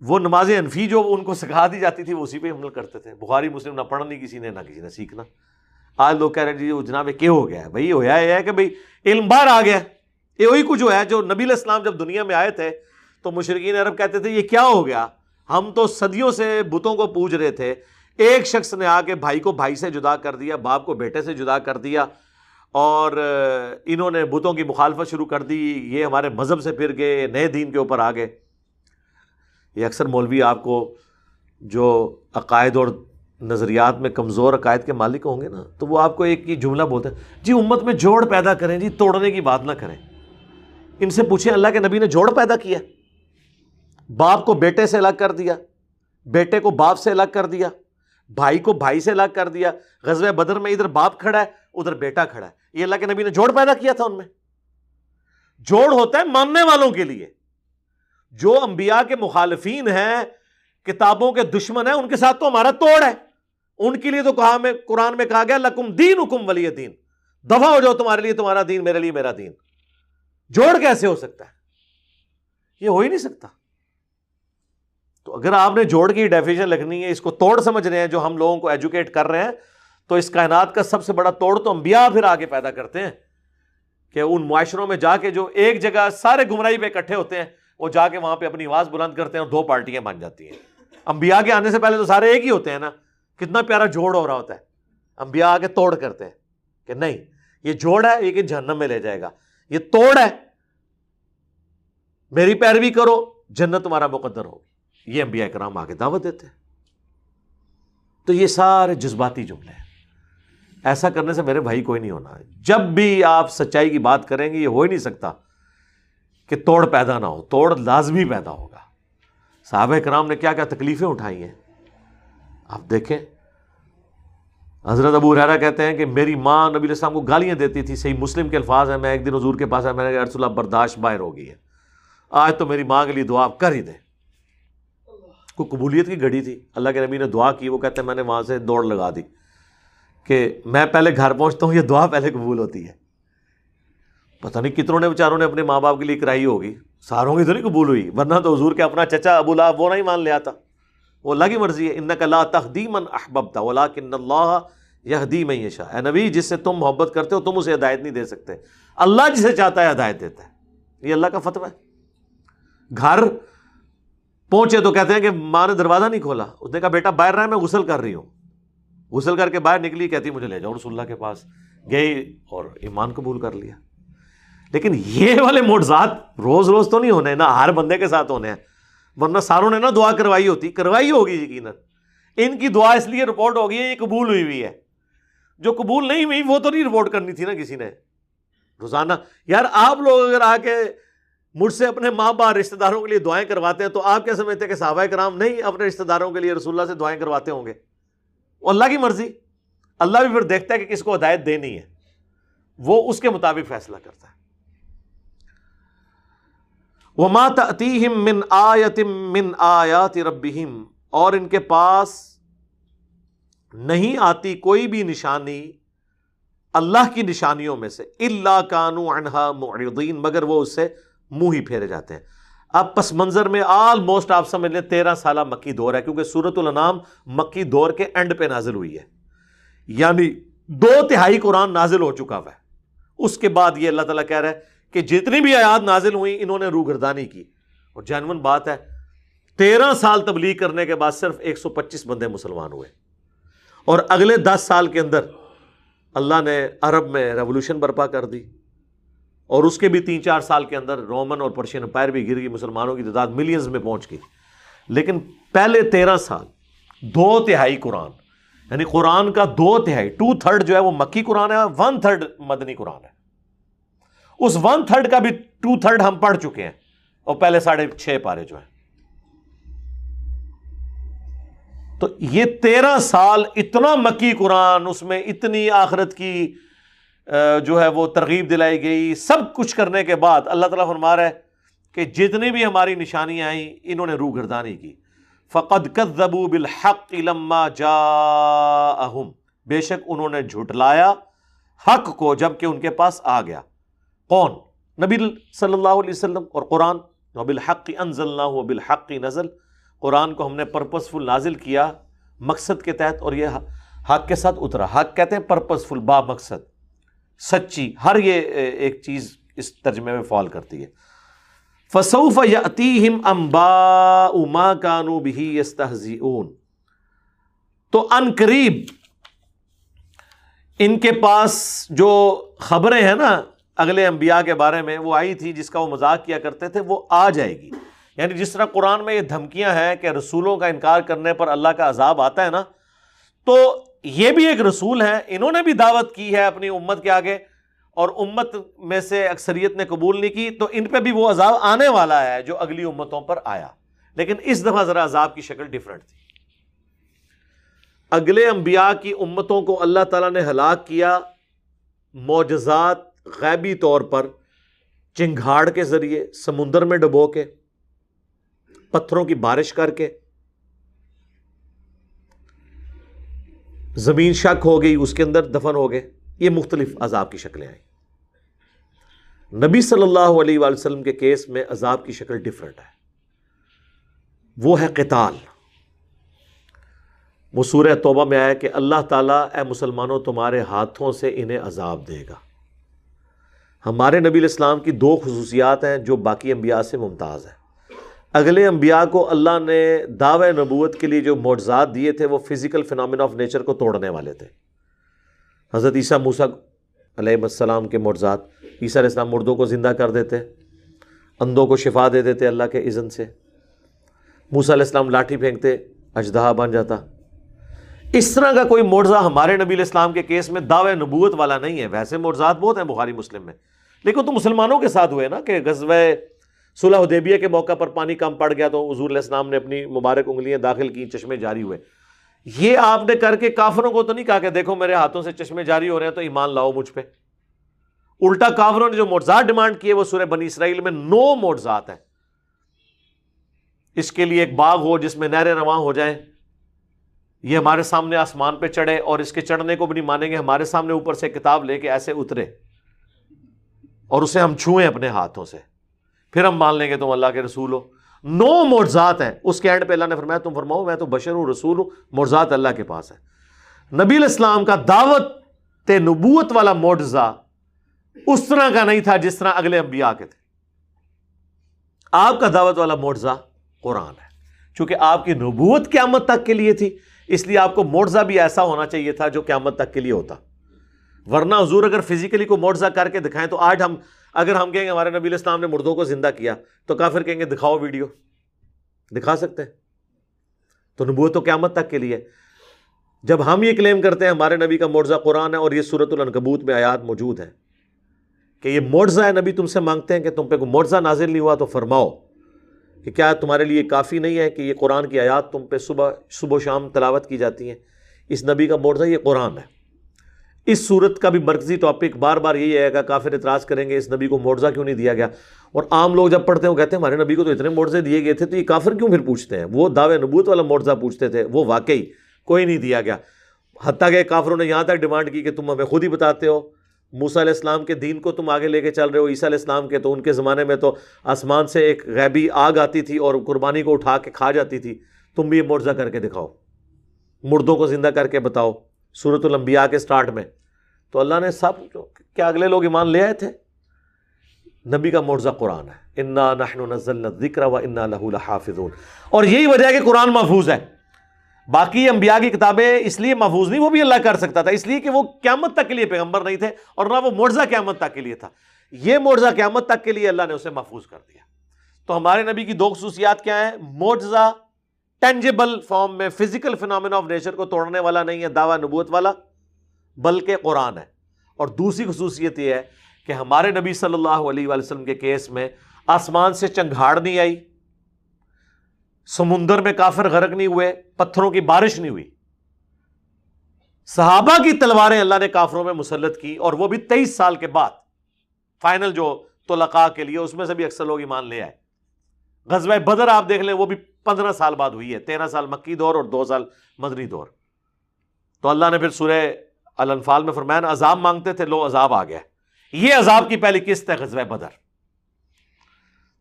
وہ نماز انفی جو ان کو سکھا دی جاتی تھی، وہ اسی پہ عمل کرتے تھے۔ بخاری، مسلم نہ پڑھنا کسی نے، نہ کسی نے سیکھنا۔ آج لوگ کہہ رہے ہیں جی وہ جناب کیا ہو گیا ہے؟ بھائی ہوا یہ ہے کہ بھائی علم باہر آ گیا۔ یہ وہی کچھ ہوا ہے جو نبی الاسلام جب دنیا میں آئے تھے، تو مشرقین عرب کہتے تھے، یہ کیا ہو گیا؟ ہم تو صدیوں سے بتوں کو پوج رہے تھے۔ ایک شخص نے آ کے بھائی کو بھائی سے جدا کر دیا، باپ کو بیٹے سے جدا کر دیا اور انہوں نے بتوں کی مخالفت شروع کر دی۔ یہ ہمارے مذہب سے پھر گئے، نئے دین کے اوپر آ گئے۔ یہ اکثر مولوی آپ کو جو عقائد اور نظریات میں کمزور عقائد کے مالک ہوں گے نا، تو وہ آپ کو ایک ہی جملہ بولتے ہیں جی امت میں جوڑ پیدا کریں جی توڑنے کی بات نہ کریں۔ ان سے پوچھیں اللہ کے نبی نے جوڑ پیدا کیا۔ باپ کو بیٹے سے الگ کر دیا، بیٹے کو باپ سے الگ کر دیا، بھائی کو بھائی سے الگ کر دیا۔ غزب بدر میں ادھر باپ کھڑا ہے، ادھر بیٹا کھڑا ہے۔ یہ اللہ کے نبی نے جوڑ پیدا کیا تھا ان میں۔ جوڑ ہوتا ہے ماننے والوں کے لیے۔ جو انبیاء کے مخالفین ہیں، کتابوں کے دشمن ہیں، ان کے ساتھ تو ہمارا توڑ ہے۔ ان کے لیے تو کہا میں، قرآن میں کہا گیا، لکم دین حکم ولی دین۔ دفاع ہو جاؤ تمہارے لیے، تمہارا دین میرے لیے میرا دین۔ جوڑ کیسے ہو سکتا ہے؟ یہ ہو ہی نہیں سکتا۔ تو اگر آپ نے جوڑ کی ڈیفیشن لکھنی ہے، اس کو توڑ سمجھ رہے ہیں جو ہم لوگوں کو ایجوکیٹ کر رہے ہیں، تو اس کائنات کا سب سے بڑا توڑ تو انبیاء پھر آگے پیدا کرتے ہیں۔ کہ ان معاشروں میں جا کے جو ایک جگہ سارے گمراہی پہ اکٹھے ہوتے ہیں وہ جا کے وہاں پہ اپنی آواز بلند کرتے ہیں اور دو پارٹیاں بن جاتی ہیں۔ انبیاء کے آنے سے پہلے تو سارے ایک ہی ہوتے ہیں نا۔ کتنا پیارا جوڑ ہو رہا ہوتا ہے۔ انبیاء آگے توڑ کرتے ہیں کہ نہیں، یہ جوڑ ہے لیکن جہنم میں لے جائے گا۔ یہ توڑ ہے۔ میری پیروی کرو، جنت تمہارا مقدر ہوگی۔ یہ انبیاء کرام آگے دعوت دیتے ہیں۔ تو یہ سارے جذباتی جملے ہیں۔ ایسا کرنے سے میرے بھائی کوئی نہیں ہونا۔ جب بھی آپ سچائی کی بات کریں گے، یہ ہو ہی نہیں سکتا۔ کہ توڑ پیدا نہ ہو، توڑ لازمی پیدا ہوگا۔ صحابہ کرام نے کیا کیا؟ تکلیفیں اٹھائی ہیں۔ آپ دیکھیں، حضرت ابو رحرا کہتے ہیں کہ میری ماں نبی علیہ السلام کو گالیاں دیتی تھی، صحیح مسلم کے الفاظ ہیں۔ میں ایک دن حضور کے پاس ہے میں نے کہا اللہ، برداشت باہر ہو گئی ہے۔ آج تو میری ماں کے لیے دعا آپ کر ہی دیں۔ کوئی قبولیت کی گھڑی تھی۔ اللہ کے نبی نے دعا کی، وہ کہتے ہیں، میں نے وہاں سے دوڑ لگا دی کہ میں پہلے گھر پہنچتا ہوں، یہ دعا پہلے قبول ہوتی ہے۔ پتہ نہیں کتنوں نے بیچاروں نے اپنے ماں باپ کے لیے کرائی ہوگی۔ ساروں کی تو نہیں قبول ہوئی، ورنہ تو حضور کے اپنا چچا ابو اللہ وہ نہیں مان لیا تھا وہ اللہ کی مرضی ہے ان کا اللہ تخدیم احباب تھا اللہ کن اللہ یہ حدیم شاہ اے نبی، جس سے تم محبت کرتے ہو، تم اسے ہدایت نہیں دے سکتے۔ اللہ جسے چاہتا ہے، ہدایت دیتا ہے۔ یہ اللہ کا فتو ہے۔ گھر پہنچے تو کہتے ہیں کہ ماں نے دروازہ نہیں کھولا۔ اس نے کہا، بیٹا، باہر رہا ہے میں غسل کر رہی ہوں۔ غسل کر کے باہر نکلی، کہتی، مجھے لے جاؤ، رسول اللہ کے پاس گئی اور ایمان قبول کر لیا۔ لیکن یہ والے موٹزات روز روز تو نہیں ہونے نہ ہر بندے کے ساتھ ہونے ہیں۔ ورنہ ساروں نے نا دعا کروائی ہوتی، کروائی ہوگی یقیناً۔ ان کی دعا اس لیے رپورٹ ہو گئی ہے یہ قبول ہوئی ہوئی ہے۔ جو قبول نہیں ہوئی، وہ تو نہیں رپورٹ کرنی تھی نا کسی نے۔ روزانہ، یار آپ لوگ اگر آ کے مجھ سے اپنے ماں باپ رشتے داروں کے لیے دعائیں کرواتے ہیں تو آپ کیا سمجھتے ہیں کہ صحابہ کرام نہیں، اپنے رشتے داروں کے لیے رسول اللہ سے دعائیں کرواتے ہوں گے؟ وہ اللہ کی مرضی۔ اللہ بھی پھر دیکھتا ہے کہ کس کو ہدایت دینی ہے۔ وہ اس کے مطابق فیصلہ کرتا ہے۔ وہ مات من آیت من آیات ربہم اور ان کے پاس نہیں آتی کوئی بھی نشانی اللہ کی نشانیوں میں سے اللہ کانو انہا معرضین مگر وہ اس سے منہ ہی پھیرے جاتے ہیں۔ اب پس منظر میں آلموسٹ آپ سمجھ لیں تیرہ سالہ مکی دور ہے، کیونکہ سورت الانام مکی دور کے اینڈ پہ نازل ہوئی ہے۔ یعنی دو تہائی قرآن نازل ہو چکا ہوا ہے۔ اس کے بعد یہ اللہ تعالیٰ کہہ رہا ہے کہ جتنی بھی آیات نازل ہوئی انہوں نے روح گردانی کی۔ اور جینون بات ہے، تیرہ سال تبلیغ کرنے کے بعد صرف ایک سو پچیس بندے مسلمان ہوئے۔ اور اگلے دس سال کے اندر اللہ نے عرب میں ریولوشن برپا کر دی۔ اور اس کے بھی تین چار سال کے اندر رومن اور پرشین امپائر بھی گر گئی مسلمانوں کی تعداد ملینز میں پہنچ گئی۔ لیکن پہلے تیرہ سال، دو تہائی قرآن یعنی قرآن کا دو تہائی ٹو تھرڈ جو ہے وہ مکی قرآن ہے ون تھرڈ مدنی قرآن ہے۔ اس ون تھرڈ کا بھی ٹو تھرڈ ہم پڑھ چکے ہیں۔ اور پہلے ساڑھے چھ پارے جو ہیں۔ تو یہ تیرہ سال اتنا مکی قرآن، اس میں اتنی آخرت کی جو ہے وہ ترغیب دلائی گئی۔ سب کچھ کرنے کے بعد اللہ تعالیٰ فرما رہا ہے کہ جتنی بھی ہماری نشانیاں آئیں، انہوں نے روح گردانی کی۔ فقد کذبوا بالحق لما جا بے شک انہوں نے جھٹلایا حق کو جبکہ ان کے پاس آ گیا۔ کون؟ نبی صلی اللہ علیہ وسلم اور قرآن۔ بالحق انزل نہ بالحق نزل۔ قرآن کو ہم نے پرپزفل نازل کیا مقصد کے تحت اور یہ حق کے ساتھ اترا۔ حق کہتے ہیں پرپزفل با مقصد۔ سچی، ہر یہ ایک چیز اس ترجمے میں فال کرتی ہے۔ فصوف یتیم امبا اما کانو بھی تو ان قریب ان کے پاس جو خبریں ہیں نا اگلے انبیاء کے بارے میں وہ آئی تھی جس کا وہ مذاق کیا کرتے تھے، وہ آ جائے گی۔ یعنی جس طرح قرآن میں یہ دھمکیاں ہیں کہ رسولوں کا انکار کرنے پر اللہ کا عذاب آتا ہے نا، تو یہ بھی ایک رسول ہے انہوں نے بھی دعوت کی ہے اپنی امت کے آگے، اور امت میں سے اکثریت نے قبول نہیں کی، تو ان پہ بھی وہ عذاب آنے والا ہے جو اگلی امتوں پر آیا۔ لیکن اس دفعہ ذرا عذاب کی شکل ڈفرنٹ تھی۔ اگلے انبیاء کی امتوں کو اللہ تعالیٰ نے ہلاک کیا، معجزات غیبی طور پر چنگھاڑ کے ذریعے، سمندر میں ڈبو کے، پتھروں کی بارش کر کے۔ زمین شک ہو گئی، اس کے اندر دفن ہو گئے۔ یہ مختلف عذاب کی شکلیں آئیں نبی صلی اللہ علیہ وآلہ وسلم کے کیس میں عذاب کی شکل ڈفرنٹ ہے۔ وہ ہے قتال۔ وہ سورہ توبہ میں آیا کہ اللہ تعالیٰ، اے مسلمانوں، تمہارے ہاتھوں سے انہیں عذاب دے گا۔ ہمارے نبی الاسلام کی دو خصوصیات ہیں جو باقی انبیاء سے ممتاز ہیں۔ اگلے انبیاء کو اللہ نے دعوی نبوت کے لیے جو معجزات دیے تھے وہ فزیکل فنامنا آف نیچر کو توڑنے والے تھے۔ حضرت عیسیٰ موسیٰ علیہ السلام کے معجزات، عیسیٰ علیہ السلام مردوں کو زندہ کر دیتے اندوں کو شفا دے دیتے اللہ کے اذن سے۔ موسیٰ علیہ السلام لاٹھی پھینکتے، اجدہا بن جاتا۔ اس طرح کا کوئی معجزہ ہمارے نبی الاسلام کے کیس میں دعوے نبوت والا نہیں ہے۔ ویسے معجزات بہت ہیں بخاری مسلم میں۔ لیکن تو مسلمانوں کے ساتھ ہوئے نا کہ غزوہ صلح حدیبیہ کے موقع پر پانی کم پڑ گیا تو حضور علیہ السلام نے اپنی مبارک انگلیاں داخل کی چشمے جاری ہوئے۔ یہ آپ نے کر کے کافروں کو تو نہیں کہا کہ دیکھو میرے ہاتھوں سے چشمے جاری ہو رہے ہیں تو ایمان لاؤ مجھ پہ۔ الٹا کافروں نے جو معجزات ڈیمانڈ کیے وہ سورہ بنی اسرائیل میں نو معجزات ہیں۔ اس کے لیے ایک باغ ہو جس میں نہریں رواں ہو جائیں۔ یہ ہمارے سامنے آسمان پہ چڑھے اور اس کے چڑھنے کو بھی نہیں مانیں گے، ہمارے سامنے اوپر سے کتاب لے کے ایسے اترے اور اسے ہم چھوئیں اپنے ہاتھوں سے۔ پھر ہم مان لیں گے تم اللہ کے رسول ہو۔ نو مرزات ہیں۔ اس کے اینڈ پہ اللہ نے فرمایا، تم فرماؤ، میں تو بشر ہوں، رسول ہوں مرزات اللہ کے پاس ہے۔ نبی الاسلام کا دعوت نبوت والا معجزہ اس طرح کا نہیں تھا جس طرح اگلے انبیاء کے تھے۔ آپ کا دعوت والا معجزہ قرآن ہے۔ چونکہ آپ کی نبوت قیامت تک کے لیے تھی۔ اس لیے آپ کو معجزہ بھی ایسا ہونا چاہیے تھا جو قیامت تک کے لیے ہوتا۔ ورنہ حضور اگر فزیکلی کو معجزہ کر کے دکھائیں تو آج ہم، اگر ہم کہیں گے ہمارے نبی الاسلام نے مردوں کو زندہ کیا تو کافر کہیں گے دکھاؤ ویڈیو۔ دکھا سکتے ہیں۔ تو نبوت تو قیامت تک کے لیے۔ جب ہم یہ کلیم کرتے ہیں ہمارے نبی کا معجزہ قرآن ہے اور یہ صورت العنکبوت میں آیات موجود ہے کہ یہ معجزہ ہے، نبی تم سے مانگتے ہیں کہ تم پہ کوئی معجزہ نازل نہیں ہوا تو فرماؤ۔ کہ کیا تمہارے لیے کافی نہیں ہے کہ یہ قرآن کی آیات تم پہ صبح صبح و شام تلاوت کی جاتی ہیں؟ اس نبی کا معجزہ یہ قرآن ہے۔ اس صورت کا بھی مرکزی ٹاپک بار بار یہی ہے کہ کافر اعتراض کریں گے، اس نبی کو معجزہ کیوں نہیں دیا گیا؟ اور عام لوگ جب پڑھتے ہیں، وہ کہتے ہیں، ہمارے نبی کو تو اتنے معجزے دیے گئے تھے تو یہ کافر کیوں پھر پوچھتے ہیں؟ وہ دعوے نبوت والا معجزہ پوچھتے تھے، وہ واقعی کوئی نہیں دیا گیا۔ حتیٰ کہ کافروں نے یہاں تک ڈیمانڈ کی کہ تم ہمیں خود ہی بتاتے ہو۔ موسیٰ علیہ السلام کے دین کو تم آگے لے کے چل رہے ہو، عیسیٰ علیہ السلام کے، تو ان کے زمانے میں تو آسمان سے ایک غیبی آگ آتی تھی اور قربانی کو اٹھا کے کھا جاتی تھی۔ تم بھی یہ معجزہ کر کے دکھاؤ۔ مردوں کو زندہ کر کے بتاؤ۔ صورت الانبیاء کے سٹارٹ میں۔ تو اللہ نے سب کیا اگلے لوگ ایمان لے آئے تھے۔ نبی کا معجزہ قرآن ہے۔ انا نحن نزلنا الذکر و انا له لحافظون۔ اور یہی وجہ ہے کہ قرآن محفوظ ہے۔ باقی انبیاء کی کتابیں اس لیے محفوظ نہیں، وہ بھی اللہ کر سکتا تھا، اس لیے کہ وہ قیامت تک کے لیے پیغمبر نہیں تھے اور نہ وہ معجزہ قیامت تک کے لیے تھا۔ یہ معجزہ قیامت تک کے لیے اللہ نے اسے محفوظ کر دیا۔ تو ہمارے نبی کی دو خصوصیات کیا ہیں؟ معجزہ ٹینجیبل فارم میں فزیکل فنامنا آف نیچر کو توڑنے والا نہیں ہے، دعویٰ نبوت والا، بلکہ قرآن ہے۔ اور دوسری خصوصیت یہ ہے کہ ہمارے نبی صلی اللہ علیہ وسلم کے کیس میں آسمان سے چنگھاڑ نہیں آئی۔ سمندر میں کافر غرق نہیں ہوئے، پتھروں کی بارش نہیں ہوئی۔ صحابہ کی تلواریں اللہ نے کافروں میں مسلط کی اور وہ بھی تیئیس سال کے بعد۔ فائنل جو تو کے لیے، اس میں سے بھی اکثر لوگ ایمان لے آئے۔ غزوہ بدر آپ دیکھ لیں، وہ بھی پندرہ سال بعد ہوئی ہے۔ تیرہ سال مکی دور اور دو سال مدنی دور۔ تو اللہ نے پھر سورہ الانفال میں فرمایا، عذاب مانگتے تھے لو عذاب آ گیا۔ یہ عذاب کی پہلی قسط ہے غزوہ بدر۔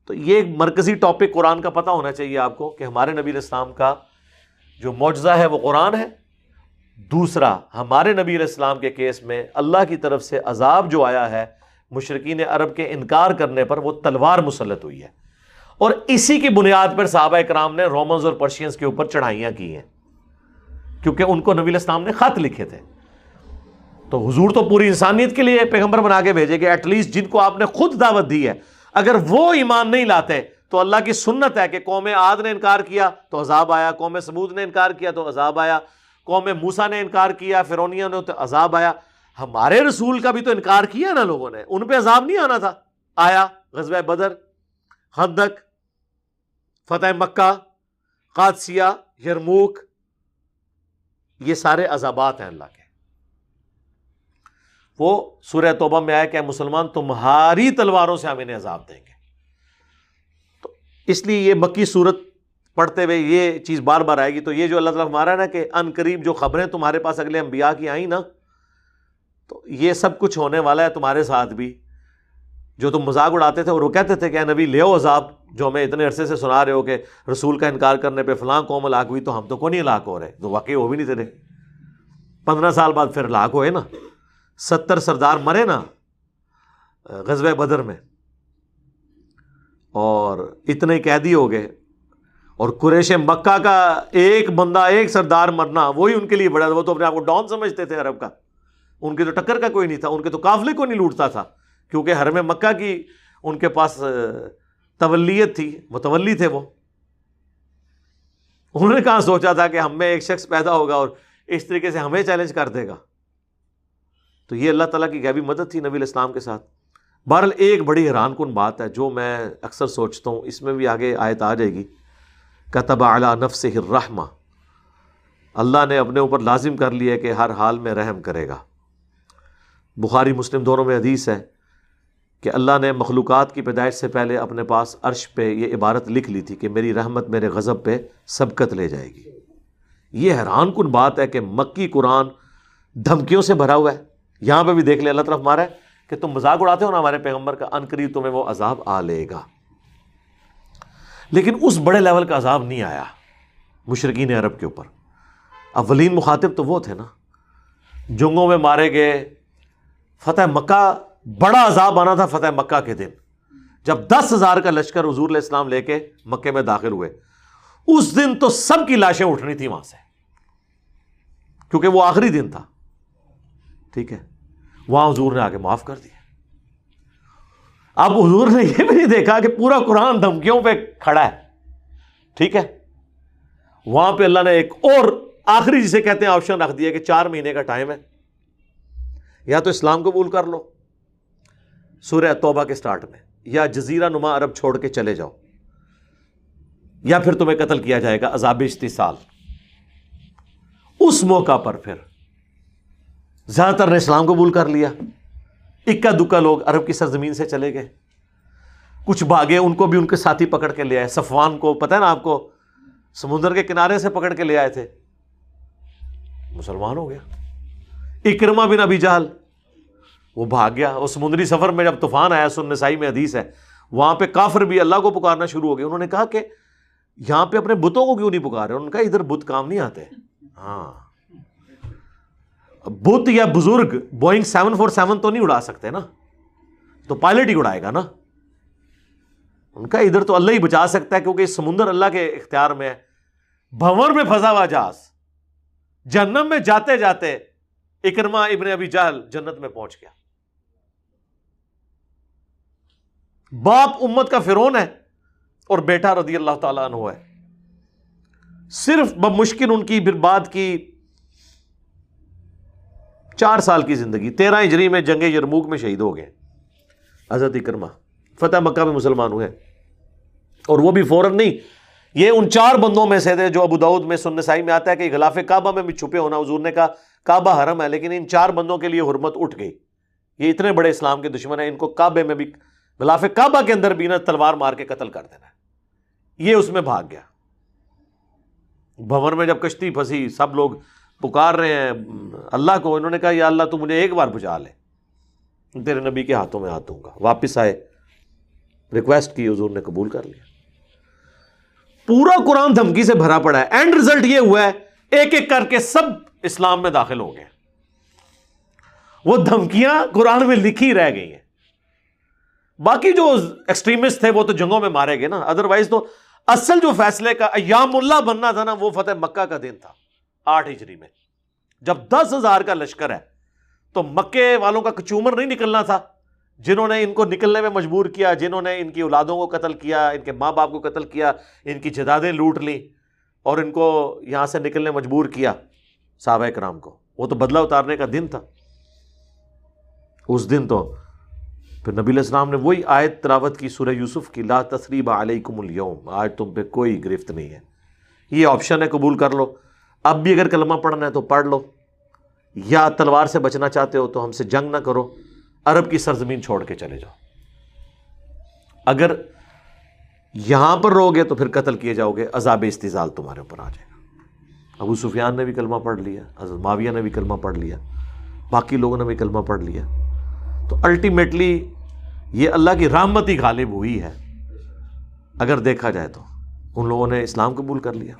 تو یہ ایک مرکزی ٹاپک قرآن کا پتہ ہونا چاہیے آپ کو کہ ہمارے نبی الاسلام کا جو معجزہ ہے وہ قرآن ہے۔ دوسرا، ہمارے نبی الاسلام کے کیس میں اللہ کی طرف سے عذاب جو آیا ہے مشرقین عرب کے انکار کرنے پر وہ تلوار مسلط ہوئی ہے۔ اور اسی کی بنیاد پر صحابہ کرام نے رومنز اور پرشینس کے اوپر چڑھائیاں کی ہیں۔ کیونکہ ان کو نبی الاسلام نے خط لکھے تھے۔ تو حضور تو پوری انسانیت کے لیے پیغمبر بنا کے بھیجے کہ ایٹ لیسٹ جن کو آپ نے خود دعوت دی ہے اگر وہ ایمان نہیں لاتے تو اللہ کی سنت ہے کہ قوم عاد نے انکار کیا، تو عذاب آیا، قوم سمود نے انکار کیا تو عذاب آیا، قوم موسا نے انکار کیا فرونیا نے تو عذاب آیا۔ ہمارے رسول کا بھی تو انکار کیا نا لوگوں نے، ان پہ عذاب نہیں آنا تھا۔ آیا غزب بدر، خندق، فتح مکہ، قادسیہ، یرموک، یہ سارے عذابات ہیں اللہ کے۔ وہ سورہ توبہ میں آیا کہ مسلمان، تمہاری تلواروں سے ہم انہیں عذاب دیں گے۔ تو اس لیے یہ مکی صورت پڑھتے ہوئے یہ چیز بار بار آئے گی۔ تو یہ جو اللہ تعالیٰ ہمارا نا کہ ان قریب جو خبریں تمہارے پاس اگلے انبیاء کی آئیں نا، تو یہ سب کچھ ہونے والا ہے تمہارے ساتھ بھی۔ جو تم مذاق اڑاتے تھے اور وہ کہتے تھے کہ نبی، لے عذاب جو ہمیں اتنے عرصے سے سنا رہے ہو کہ رسول کا انکار کرنے پہ فلاں قوم ہلاک ہوئی تو ہم تو کون نہیں ہلاک ہو رہے؟ تو واقعی وہ بھی نہیں تھے۔ پندرہ سال بعد پھر ہلاک ہوئے نا۔ ستر سردار مرے نا غزب بدر میں۔ اور اتنے قیدی ہو گئے۔ اور قریش مکہ کا ایک بندہ، ایک سردار مرنا، وہی ان کے لیے بڑا، وہ تو اپنے آپ کو ڈاؤن سمجھتے تھے عرب کا۔ ان کے تو ٹکر کا کوئی نہیں تھا، ان کے تو قافلے کو نہیں لوٹتا تھا۔ کیونکہ حرم مکہ کی ان کے پاس تولیت تھی متولی تھے وہ۔ انہوں نے کہاں سوچا تھا کہ ہم میں ایک شخص پیدا ہوگا اور اس طریقے سے ہمیں چیلنج کر دے گا۔ تو یہ اللہ تعالیٰ کی غیبی مدد تھی نبی الاسلام کے ساتھ۔ بہرحال ایک بڑی حیران کن بات ہے جو میں اکثر سوچتا ہوں، اس میں بھی آگے آیت آ جائے گی۔ کتب اعلیٰ نفس الرحمہ۔ اللہ نے اپنے اوپر لازم کر لیا کہ ہر حال میں رحم کرے گا۔ بخاری، مسلم دونوں میں حدیث ہے کہ اللہ نے مخلوقات کی پیدائش سے پہلے اپنے پاس عرش پہ یہ عبارت لکھ لی تھی کہ میری رحمت میرے غضب پہ سبقت لے جائے گی۔ یہ حیران کن بات ہے کہ مکی قرآن دھمکیوں سے بھرا ہوا ہے۔ یہاں پہ بھی دیکھ لے اللہ طرف مارا ہے کہ تم مذاق اڑاتے ہو نا ہمارے پیغمبر کا انکری تمہیں وہ عذاب آ لے گا۔ لیکن اس بڑے لیول کا عذاب نہیں آیا مشرقین عرب کے اوپر۔ اولین مخاطب تو وہ تھے نا، جنگوں میں مارے گئے۔ فتح مکہ، بڑا عذاب آنا تھا فتح مکہ کے دن۔ جب دس ہزار کا لشکر حضور علیہ السلام لے کے مکے میں داخل ہوئے، اس دن تو سب کی لاشیں اٹھنی تھی وہاں سے۔ کیونکہ وہ آخری دن تھا۔ ٹھیک ہے۔ وہاں حضور نے آگے معاف کر دیا اب حضور نے یہ بھی نہیں دیکھا کہ پورا قرآن دھمکیوں پہ کھڑا ہے۔ ٹھیک ہے۔ وہاں پہ اللہ نے ایک اور آخری جسے کہتے ہیں آپشن رکھ دیا کہ چار مہینے کا ٹائم ہے۔ یا تو اسلام قبول کر لو۔ سورہ توبہ کے سٹارٹ میں۔ یا جزیرہ نما عرب چھوڑ کے چلے جاؤ۔ یا پھر تمہیں قتل کیا جائے گا عذاب استحصال اس موقع پر پھر زیادہ تر نے اسلام قبول کر لیا۔ اکا دکا لوگ عرب کی سرزمین سے چلے گئے۔ کچھ بھاگے ان کو بھی ان کے ساتھی پکڑ کے لے آئے۔ صفوان کو، پتہ ہے نا آپ کو؟ سمندر کے کنارے سے پکڑ کے لے آئے تھے۔ مسلمان ہو گیا۔ اکرما بن ابھی جہل، وہ بھاگ گیا۔ وہ سمندری سفر میں جب طوفان آیا، سن نسائی میں حدیث ہے، وہاں پہ کافر بھی اللہ کو پکارنا شروع ہو گیا انہوں نے کہا کہ یہاں پہ اپنے بتوں کو کیوں نہیں پکارے؟ انہوں نے کہا ادھر بت کام نہیں آتے۔ ہاں۔ بت یا بزرگ بوئنگ سیون فور سیون تو نہیں اڑا سکتے نا؟ تو پائلٹ ہی اڑائے گا نا؟ ان کا ادھر تو اللہ ہی بچا سکتا ہے کیونکہ سمندر اللہ کے اختیار میں ہے۔ بھور میں پھنسا ہوا جہاز۔ جنم میں جاتے جاتے اکرما ابن ابھی جہل جنت میں پہنچ گیا۔ باپ امت کا فرون ہے اور بیٹا رضی اللہ تعالیٰ عنہ ہے۔ صرف بمشکل ان کی برباد کی چار سال کی زندگی، تیرہ ہجری میں جنگ یرموک میں شہید ہو گئے حضرت اکرما فتح مکہ میں مسلمان ہوئے اور وہ بھی فوراً نہیں۔ یہ ان چار بندوں میں سے تھے جو ابو دعود میں سن سائی میں آتا ہے کہ غلاف کعبہ میں بھی چھپے ہونا۔ حضور نے کہا، کعبہ حرم ہے، لیکن ان چار بندوں کے لیے حرمت اٹھ گئی۔ یہ اتنے بڑے اسلام کے دشمن ہیں، ان کو کعبے میں بھی غلاف کعبہ کے اندر بھی نہ تلوار مار کے قتل کر دینا۔ یہ اس میں بھاگ گیا۔ بھون میں جب کشتی پھنسی، سب لوگ پکار رہے ہیں، اللہ کو، انہوں نے کہا، یا اللہ تو مجھے ایک بار بچا لے، تیرے نبی کے ہاتھوں میں ہاتھ دوں گا واپس آئے ریکویسٹ کی، حضور نے قبول کر لیا۔ پورا قرآن دھمکی سے بھرا پڑا ہے۔ اینڈ ریزلٹ یہ ہوا ہے، ایک ایک کر کے سب اسلام میں داخل ہو گئے وہ دھمکیاں قرآن میں لکھی رہ گئی ہیں۔ باقی جو ایکسٹریمسٹ تھے، وہ تو جنگوں میں مارے گئے نا۔ ادروائز تو اصل جو فیصلے کا ایام اللہ بننا تھا نا، وہ فتح مکہ کا دن تھا۔ آٹھ ہجری میں۔ جب دس ہزار کا لشکر ہے، تو مکے والوں کا کچومر نہیں نکلنا تھا۔ جنہوں نے ان کو نکلنے میں مجبور کیا، جنہوں نے ان کی اولادوں کو قتل کیا، ان کے ماں باپ کو قتل کیا، ان کی جدادیں لوٹ لی اور ان کو یہاں سے نکلنے مجبور کیا صحابہ کرام کو۔ وہ تو بدلہ اتارنے کا دن تھا۔ اس دن تو پھر نبی علیہ السلام نے وہی آیت تلاوت کی سورہ یوسف کی، لا تصریب علیکم اليوم۔ آج تم پہ کوئی گرفت نہیں ہے۔ یہ آپشن ہے، قبول کر لو۔ اب بھی اگر کلمہ پڑھنا ہے تو پڑھ لو۔ یا تلوار سے بچنا چاہتے ہو تو ہم سے جنگ نہ کرو۔ عرب کی سرزمین چھوڑ کے چلے جاؤ۔ اگر یہاں پر رہو گے تو پھر قتل کیے جاؤ گے۔ عذاب استضال تمہارے اوپر آ جائے گا۔ ابو سفیان نے بھی کلمہ پڑھ لیا، حضرت معاویہ نے بھی کلمہ پڑھ لیا، باقی لوگوں نے بھی کلمہ پڑھ لیا۔ تو الٹیمیٹلی یہ اللہ کی رحمت ہی غالب ہوئی ہے۔ اگر دیکھا جائے تو۔ ان لوگوں نے اسلام قبول کر لیا۔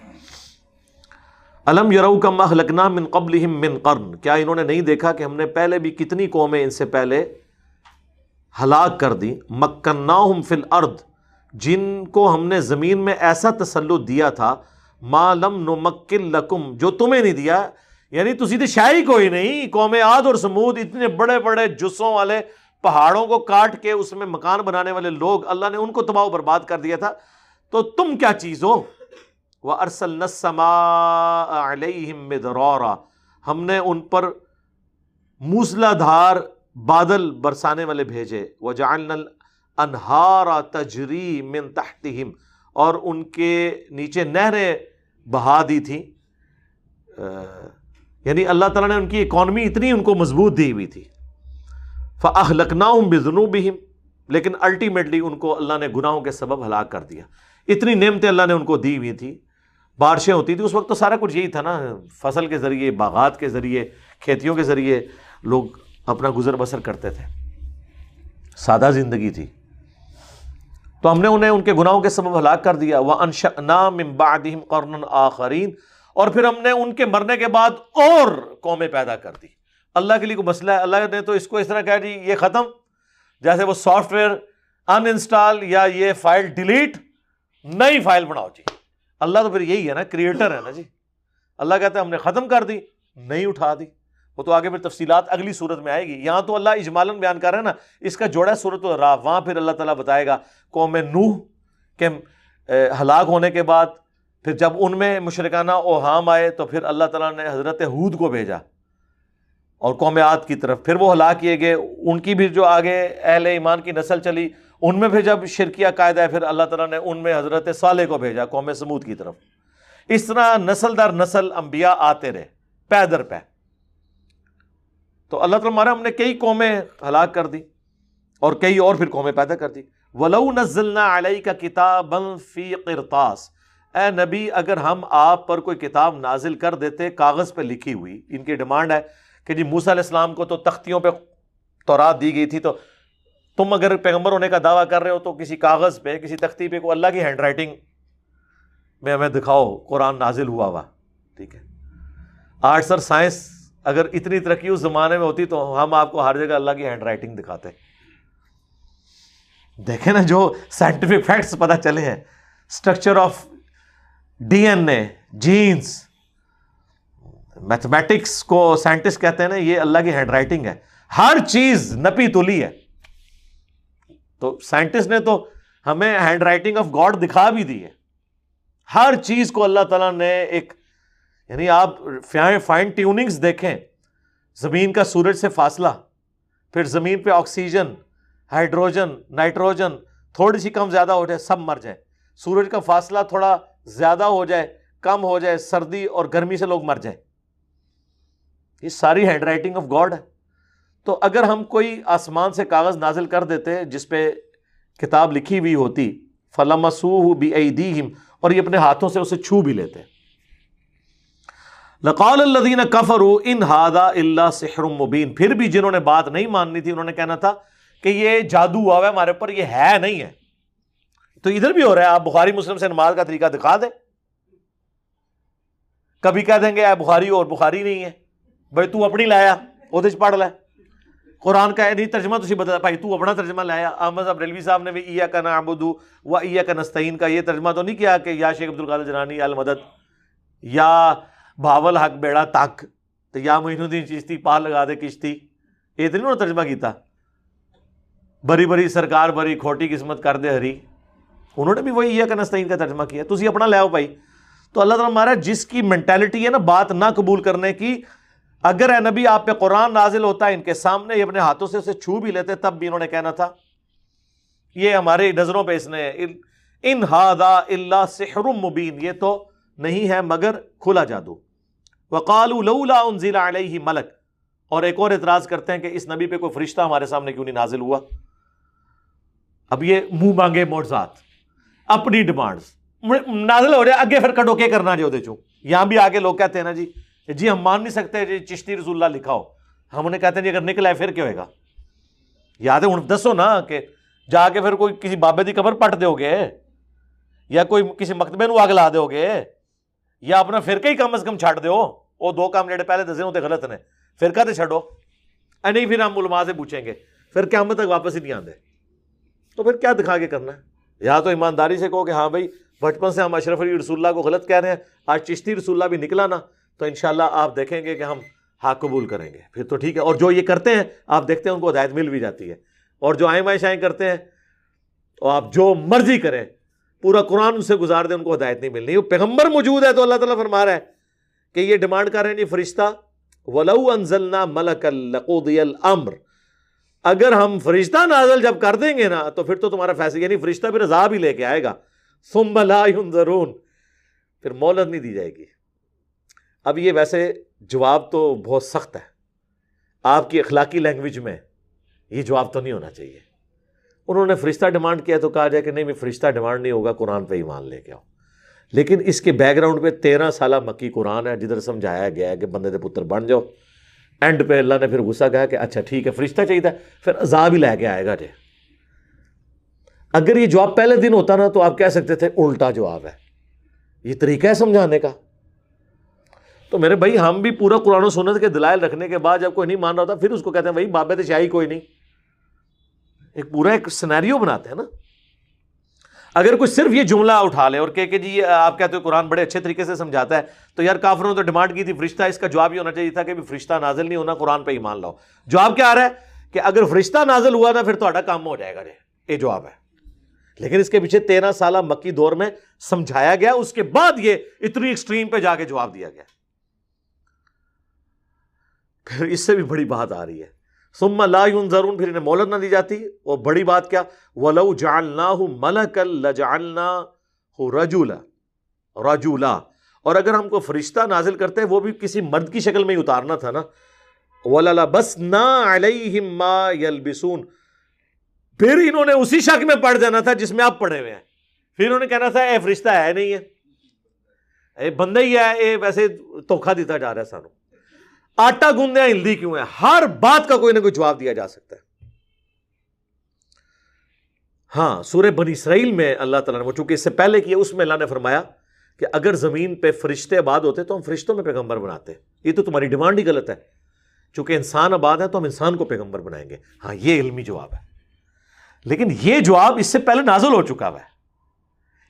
علم یرو کا مخلقنا من قبل من قرن۔ کیا انہوں نے نہیں دیکھا کہ ہم نے پہلے بھی کتنی قومیں ان سے پہلے ہلاک کر دی مکنا فل ارد جن کو ہم نے زمین میں ایسا تسلط دیا تھا مالم نمکل لکم۔ جو تمہیں نہیں دیا یعنی تھی تو شاہی کوئی نہیں، قوم آد اور سمود، اتنے بڑے بڑے جسوں والے پہاڑوں کو کاٹ کے اس میں مکان بنانے والے لوگ، اللہ نے ان کو تباہ برباد کر دیا تھا۔ تو تم کیا چیز ہو؟ وہ ارسل نسما ہم نے ان پر موسلا دھار، بادل برسانے والے بھیجے۔ وہ جان انہارا تجری من تحتہم اور ان کے نیچے نہریں بہا دی تھیں۔ یعنی اللہ تعالیٰ نے ان کی اکانومی اتنی ان کو مضبوط دی ہوئی تھی۔ فاہ لکھنؤ بے لیکن الٹیمیٹلی ان کو اللہ نے گناہوں کے سبب ہلاک کر دیا۔ اتنی نعمتیں اللہ نے ان کو دی ہوئی تھی بارشیں ہوتی تھیں، اس وقت تو سارا کچھ یہی تھا نا، فصل کے ذریعے، باغات کے ذریعے، کھیتیوں کے ذریعے لوگ اپنا گزر بسر کرتے تھے۔ سادہ زندگی تھی۔ تو ہم نے انہیں، ان کے گناہوں کے سبب ہلاک کر دیا۔ وہ انشا نام قرن آخرین اور پھر ہم نے ان کے مرنے کے بعد اور قومیں پیدا کر دی۔ اللہ کے لیے کوئی مسئلہ ہے؟ اللہ نے تو اس کو اس طرح کہا جی یہ ختم۔ جیسے وہ سافٹ ویئر ان انسٹال یا یہ فائل ڈیلیٹ نئی فائل بناؤ جی۔ اللہ تو پھر یہی ہے نا کریٹر ہے نا جی۔ اللہ کہتے ہیں ہم نے ختم کر دی، نہیں اٹھا دی۔ وہ تو آگے پھر تفصیلات اگلی صورت میں آئے گی۔ یہاں تو اللہ اجمالن بیان کر رہے ہیں نا، اس کا جوڑا صورت راہ وہاں پھر اللہ تعالیٰ بتائے گا، قوم نوح کے ہلاک ہونے کے بعد پھر جب ان میں مشرکانہ اوہام آئے تو پھر اللہ تعالیٰ نے حضرت حود کو بھیجا اور قوم عاد کی طرف۔ پھر وہ ہلاک کیے گئے۔ ان کی بھی جو آگے اہل ایمان کی نسل چلی ان میں پھر جب شرکیہ قائد ہے، پھر اللہ تعالیٰ نے ان میں حضرت صالح کو بھیجا، قوم سمود کی طرف۔ اس طرح نسل در نسل انبیاء آتے رہے، پے در پے۔ تو اللہ تعالیٰ مارا ہم نے کئی قومیں ہلاک کر دی اور کئی اور پھر قومیں پیدا کر دی۔ ولو نزلنا علیہ کا کتاب فی قرطاس۔ اے نبی، اگر ہم آپ پر کوئی کتاب نازل کر دیتے، کاغذ پہ لکھی ہوئی، ان کی ڈیمانڈ ہے کہ جی موسیٰ علیہ السلام کو تو تختیوں پہ تورات دی گئی تھی، تو تم اگر پیغمبر ہونے کا دعویٰ کر رہے ہو تو کسی کاغذ پہ، کسی تختی پہ کوئی اللہ کی ہینڈ رائٹنگ میں ہمیں دکھاؤ، قرآن نازل ہوا ہوا ٹھیک ہے۔ آرٹس اور سائنس اگر اتنی ترقی اس زمانے میں ہوتی تو ہم آپ کو ہر جگہ اللہ کی ہینڈ رائٹنگ دکھاتے۔ دیکھیں نا جو سائنٹیفک فیکٹس پتا چلے ہیں۔ Structure of D N A genes mathematics کو سائنٹسٹ کہتے ہیں نا، یہ اللہ کی ہینڈ رائٹنگ ہے۔ ہر چیز نپی تلی ہے۔ تو سائنٹسٹ نے تو ہمیں ہینڈ رائٹنگ آف گاڈ دکھا بھی دی ہے۔ ہر چیز کو اللہ تعالیٰ نے ایک یعنی آپ فائن ٹیوننگس دیکھیں، زمین کا سورج سے فاصلہ، پھر زمین پہ آکسیجن، ہائیڈروجن، نائٹروجن، تھوڑی سی کم زیادہ ہو جائے، سب مر جائے سورج کا فاصلہ تھوڑا زیادہ ہو جائے، کم ہو جائے، سردی اور گرمی سے لوگ مر جائیں۔ یہ ساری ہینڈ رائٹنگ آف گاڈ ہے۔ تو اگر ہم کوئی آسمان سے کاغذ نازل کر دیتے جس پہ کتاب لکھی ہوئی ہوتی فلامسو بی اور یہ اپنے ہاتھوں سے اسے چھو بھی لیتے۔ لقال الدین کفر ان ہادا اللہ سحر مبین۔ پھر بھی جنہوں نے بات نہیں ماننی تھی، انہوں نے کہنا تھا کہ یہ جادو ہوا ہے ہمارے اوپر، یہ ہے نہیں ہے۔ تو ادھر بھی ہو رہا ہے، آپ بخاری مسلم سے نماز کا طریقہ دکھا دیں۔ کبھی کہہ دیں گے، اے بخاری اور بخاری نہیں ہے۔ بھائی تو اپنی لایا، وہ پڑھ لے۔ قرآن کا نہیں ترجمہ تھی بتا بھائی تو اپنا ترجمہ لایا احمد صاحب ریلوی صاحب نے بھی ایا کا نا ابودو و ایا کا نستعین کا یہ ترجمہ تو نہیں کیا کہ یا شیخ عبد القادر جنانی المدد، یا بھاول حق بیڑا تک تو یا معین الدین چشتی پال لگا دے کشتی۔ یہ تو نہیں انہوں نے ترجمہ کیتا۔ بری بری سرکار، بری کھوٹی قسمت کر دے ہری۔ انہوں نے بھی وہی ایا کا نستعین کا ترجمہ کیا۔ تھی اپنا لے بھائی۔ تو اللہ تعالیٰ ہمارا جس کی مینٹیلٹی ہے نا، بات نہ قبول کرنے کی اگر اے نبی آپ پہ قرآن نازل ہوتا ہے، ان کے سامنے یہ اپنے ہاتھوں سے اسے چھو بھی لیتے، تب بھی انہوں نے کہنا تھا۔ یہ ہماری نظروں پہ اس نے ان ہادا اللہ سحر مبین، یہ تو نہیں ہے مگر کھلا جادو۔ وقال لولا انزل علیہ ملک۔ اور ایک اور اعتراض کرتے ہیں کہ اس نبی پہ کوئی فرشتہ ہمارے سامنے کیوں نہیں نازل ہوا۔ اب یہ منہ مانگے موڑزات اپنی ڈیمانڈز نازل ہو جائے اگے پھر کٹو کے کرنا جو دے چوں۔ یہاں بھی آگے لوگ کہتے ہیں نا جی جی ہم مان نہیں سکتے جی چشتی رسول اللہ لکھا ہو ہم انہیں کہتے ہیں جی اگر نکلا ہے پھر کیا ہوئے گا؟ یاد ہے دسو نا کہ جا کے پھر کوئی کسی بابے کی قبر پٹ دو گے یا کوئی کسی مکتبے نو آگ لا دو گے یا اپنا فرقہ ہی کم از کم چھٹ دو وہ دو کام جڑے پہلے دسے ہوتے غلط نے۔ فرقہ تو چھڈو۔ اے نہیں، پھر ہم علماء سے پوچھیں گے، پھر کیا ہم تک واپس ہی نہیں آتے تو پھر کیا دکھا کے کرنا ہے؟ یا تو ایمانداری سے کہو کہ ہاں بھائی، بچپن سے ہم اشرف علی رسول اللہ کو غلط کہہ رہے ہیں، آج چشتی رسول اللہ بھی نکلا نا۔ تو انشاءاللہ آپ دیکھیں گے کہ ہم ہاں قبول کریں گے۔ پھر تو ٹھیک ہے۔ اور جو یہ کرتے ہیں، آپ دیکھتے ہیں ان کو ہدایت مل بھی جاتی ہے۔ اور جو آئیں مائیں شائیں کرتے ہیں، تو آپ جو مرضی کریں، پورا قرآن ان سے گزار دیں، ان کو ہدایت نہیں ملنی۔ وہ پیغمبر موجود ہے تو اللہ تعالیٰ فرما رہا ہے کہ یہ ڈیمانڈ کر رہے ہیں جی فرشتہ، ولو انزلنا ملک القودی الامر اگر ہم فرشتہ نازل جب کر دیں گے نا، تو پھر تو تمہارا فیصلہ یعنی فرشتہ پھر عذاب ہی لے کے آئے گا۔ ثم لا ينظرون۔ پھر مولت نہیں دی جائے گی۔ اب یہ ویسے جواب تو بہت سخت ہے۔ آپ کی اخلاقی لینگویج میں یہ جواب تو نہیں ہونا چاہیے۔ انہوں نے فرشتہ ڈیمانڈ کیا تو کہا جائے کہ نہیں، میں فرشتہ ڈیمانڈ نہیں ہوگا، قرآن پہ ایمان لے کے آؤ۔ لیکن اس کے بیک گراؤنڈ پہ تیرہ سالہ مکی قرآن ہے، جدھر سمجھایا گیا ہے کہ بندے دے پتر بن جاؤ۔ اینڈ پہ اللہ نے پھر غصہ کہا کہ اچھا ٹھیک ہے، فرشتہ چاہیے تھا، پھر عذاب ہی لے کے آئے گا جی اگر یہ جواب پہلے دن ہوتا نا تو آپ کہہ سکتے تھے، الٹا جواب ہے۔ یہ طریقہ ہے سمجھانے کا۔ تو میرے بھائی، ہم بھی پورا قرآن و سنت کے دلائل رکھنے کے بعد جب کوئی نہیں مان رہا ہوتا، پھر اس کو کہتے ہیں بھائی بابے شاہی کوئی نہیں. ایک پورا ایک سنیریو بناتے ہیں نا۔ اگر کوئی صرف یہ جملہ اٹھا لے اور کہ کہ جی آپ کہتے ہو قرآن بڑے اچھے طریقے سے سمجھاتا ہے، تو یار کافروں نے تو ڈیمانڈ کی تھی، فرشتہ اس کا جواب یہ ہونا چاہیے تھا کہ فرشتہ نازل نہیں ہونا، قرآن پہ ایمان لاؤ۔ جواب کیا آ رہا ہے؟ کہ اگر فرشتہ نازل ہوا نا، پھر تو کام ہو جائے گا جی۔ یہ جواب ہے۔ لیکن اس کے پیچھے تیرہ سالہ مکی دور میں سمجھایا گیا، اس کے بعد یہ اتنی ایکسٹریم پہ جا کے جواب دیا گیا۔ پھر اس سے بھی بڑی بات آ رہی ہے۔ ثم لا ينظرون، پھر انہیں مولت نہ دی جاتی۔ وہ بڑی بات کیا؟ ولو جعلناه ملکا لجعلناه رجولا۔ رجولا۔ اور اگر ہم کو فرشتہ نازل کرتے، وہ بھی کسی مرد کی شکل میں ہی اتارنا تھا نا۔ ولا بس نہ یلبسون پھر انہوں نے اسی شک میں پڑھ جانا تھا جس میں آپ پڑھے ہوئے ہیں۔ پھر انہوں نے کہنا تھا، اے فرشتہ، ہے نہیں ہے۔ اے بندہ ہی ہے، اے ویسے دھوکھا دیتا جا رہا ہے سانو آٹا گوندیا ہلدی کیوں ہے؟ ہر بات کا کوئی نہ کوئی جواب دیا جا سکتا ہے۔ ہاں سورہ بنی اسرائیل میں اللہ تعالیٰ نے وہ چونکہ اس سے پہلے کیا، اس میں اللہ نے فرمایا کہ اگر زمین پہ فرشتے آباد ہوتے تو ہم فرشتوں میں پیغمبر بناتے۔ یہ تو تمہاری ڈیمانڈ ہی غلط ہے۔ چونکہ انسان آباد ہے تو ہم انسان کو پیغمبر بنائیں گے۔ ہاں یہ علمی جواب ہے۔ لیکن یہ جواب اس سے پہلے نازل ہو چکا ہوا ہے۔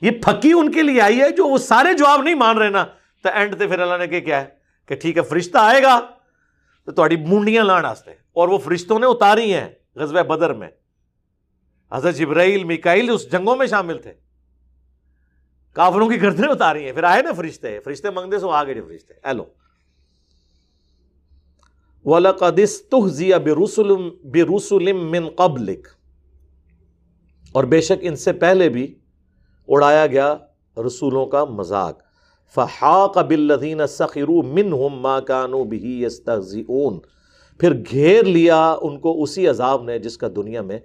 یہ پھکی ان کے لیے آئی ہے جو وہ سارے جواب نہیں مان رہے نا۔ تو اینڈ پھر اللہ نے کہ کیا ہے؟ کہ ٹھیک ہے، فرشتہ آئے گا۔ تھوڑی مونڈیاں لان آستے اور وہ فرشتوں نے اتاری ہیں غزوہ بدر میں۔ حضرت جبرائیل، میکائیل اس جنگوں میں شامل تھے۔ کافروں کی گردنیں اتاری ہیں۔ پھر آئے نا فرشتے۔ فرشتے منگتے سو آگے فرشتے ایلو وَلَقَدِ اسْتُحْزِيَ بِرُسُلٍ مِّن قَبْلِكَ۔ اور بے شک ان سے پہلے بھی اڑایا گیا رسولوں کا مذاق۔ فحاق بالذین سخروا منہم ما کانوا به یستهزئون پھر گھیر لیا ان کو اسی عذاب نے جس کا دنیا میں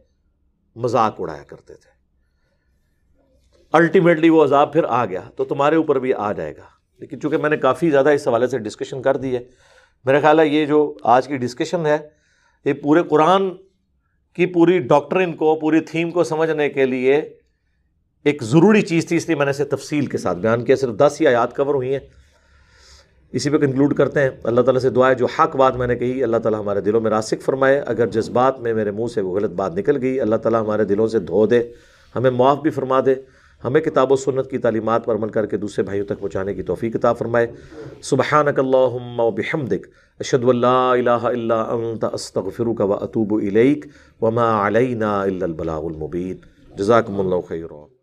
مذاق اڑایا کرتے تھے۔ الٹیمیٹلی وہ عذاب پھر آ گیا، تو تمہارے اوپر بھی آ جائے گا۔ لیکن چونکہ میں نے کافی زیادہ اس حوالے سے ڈسکشن کر دی ہے، میرا خیال ہے یہ جو آج کی ڈسکشن ہے، یہ پورے قرآن کی پوری ڈاکٹرن کو، پوری تھیم کو سمجھنے کے لیے ایک ضروری چیز تھی، اس لیے میں نے اسے تفصیل کے ساتھ بیان کیا۔ صرف دس ہی آیات کور ہوئی ہیں۔ اسی پہ کنکلوڈ کرتے ہیں۔ اللہ تعالیٰ سے دعائیں جو حق بات میں نے کہی، اللہ تعالیٰ ہمارے دلوں میں راسک فرمائے۔ اگر جذبات میں میرے منہ سے وہ غلط بات نکل گئی، اللہ تعالیٰ ہمارے دلوں سے دھو دے، ہمیں معاف بھی فرما دے۔ ہمیں کتاب و سنت کی تعلیمات پر عمل کر کے دوسرے بھائیوں تک پہنچانے کی توفیق کتاب فرمائے۔ سبحانک اللہم و بحمدک، اشہد اللہ الہ الا انت، استغفرک و اتوب الیک، وما علینا الا البلاغ المبین۔ جزاکم اللہ خیرہ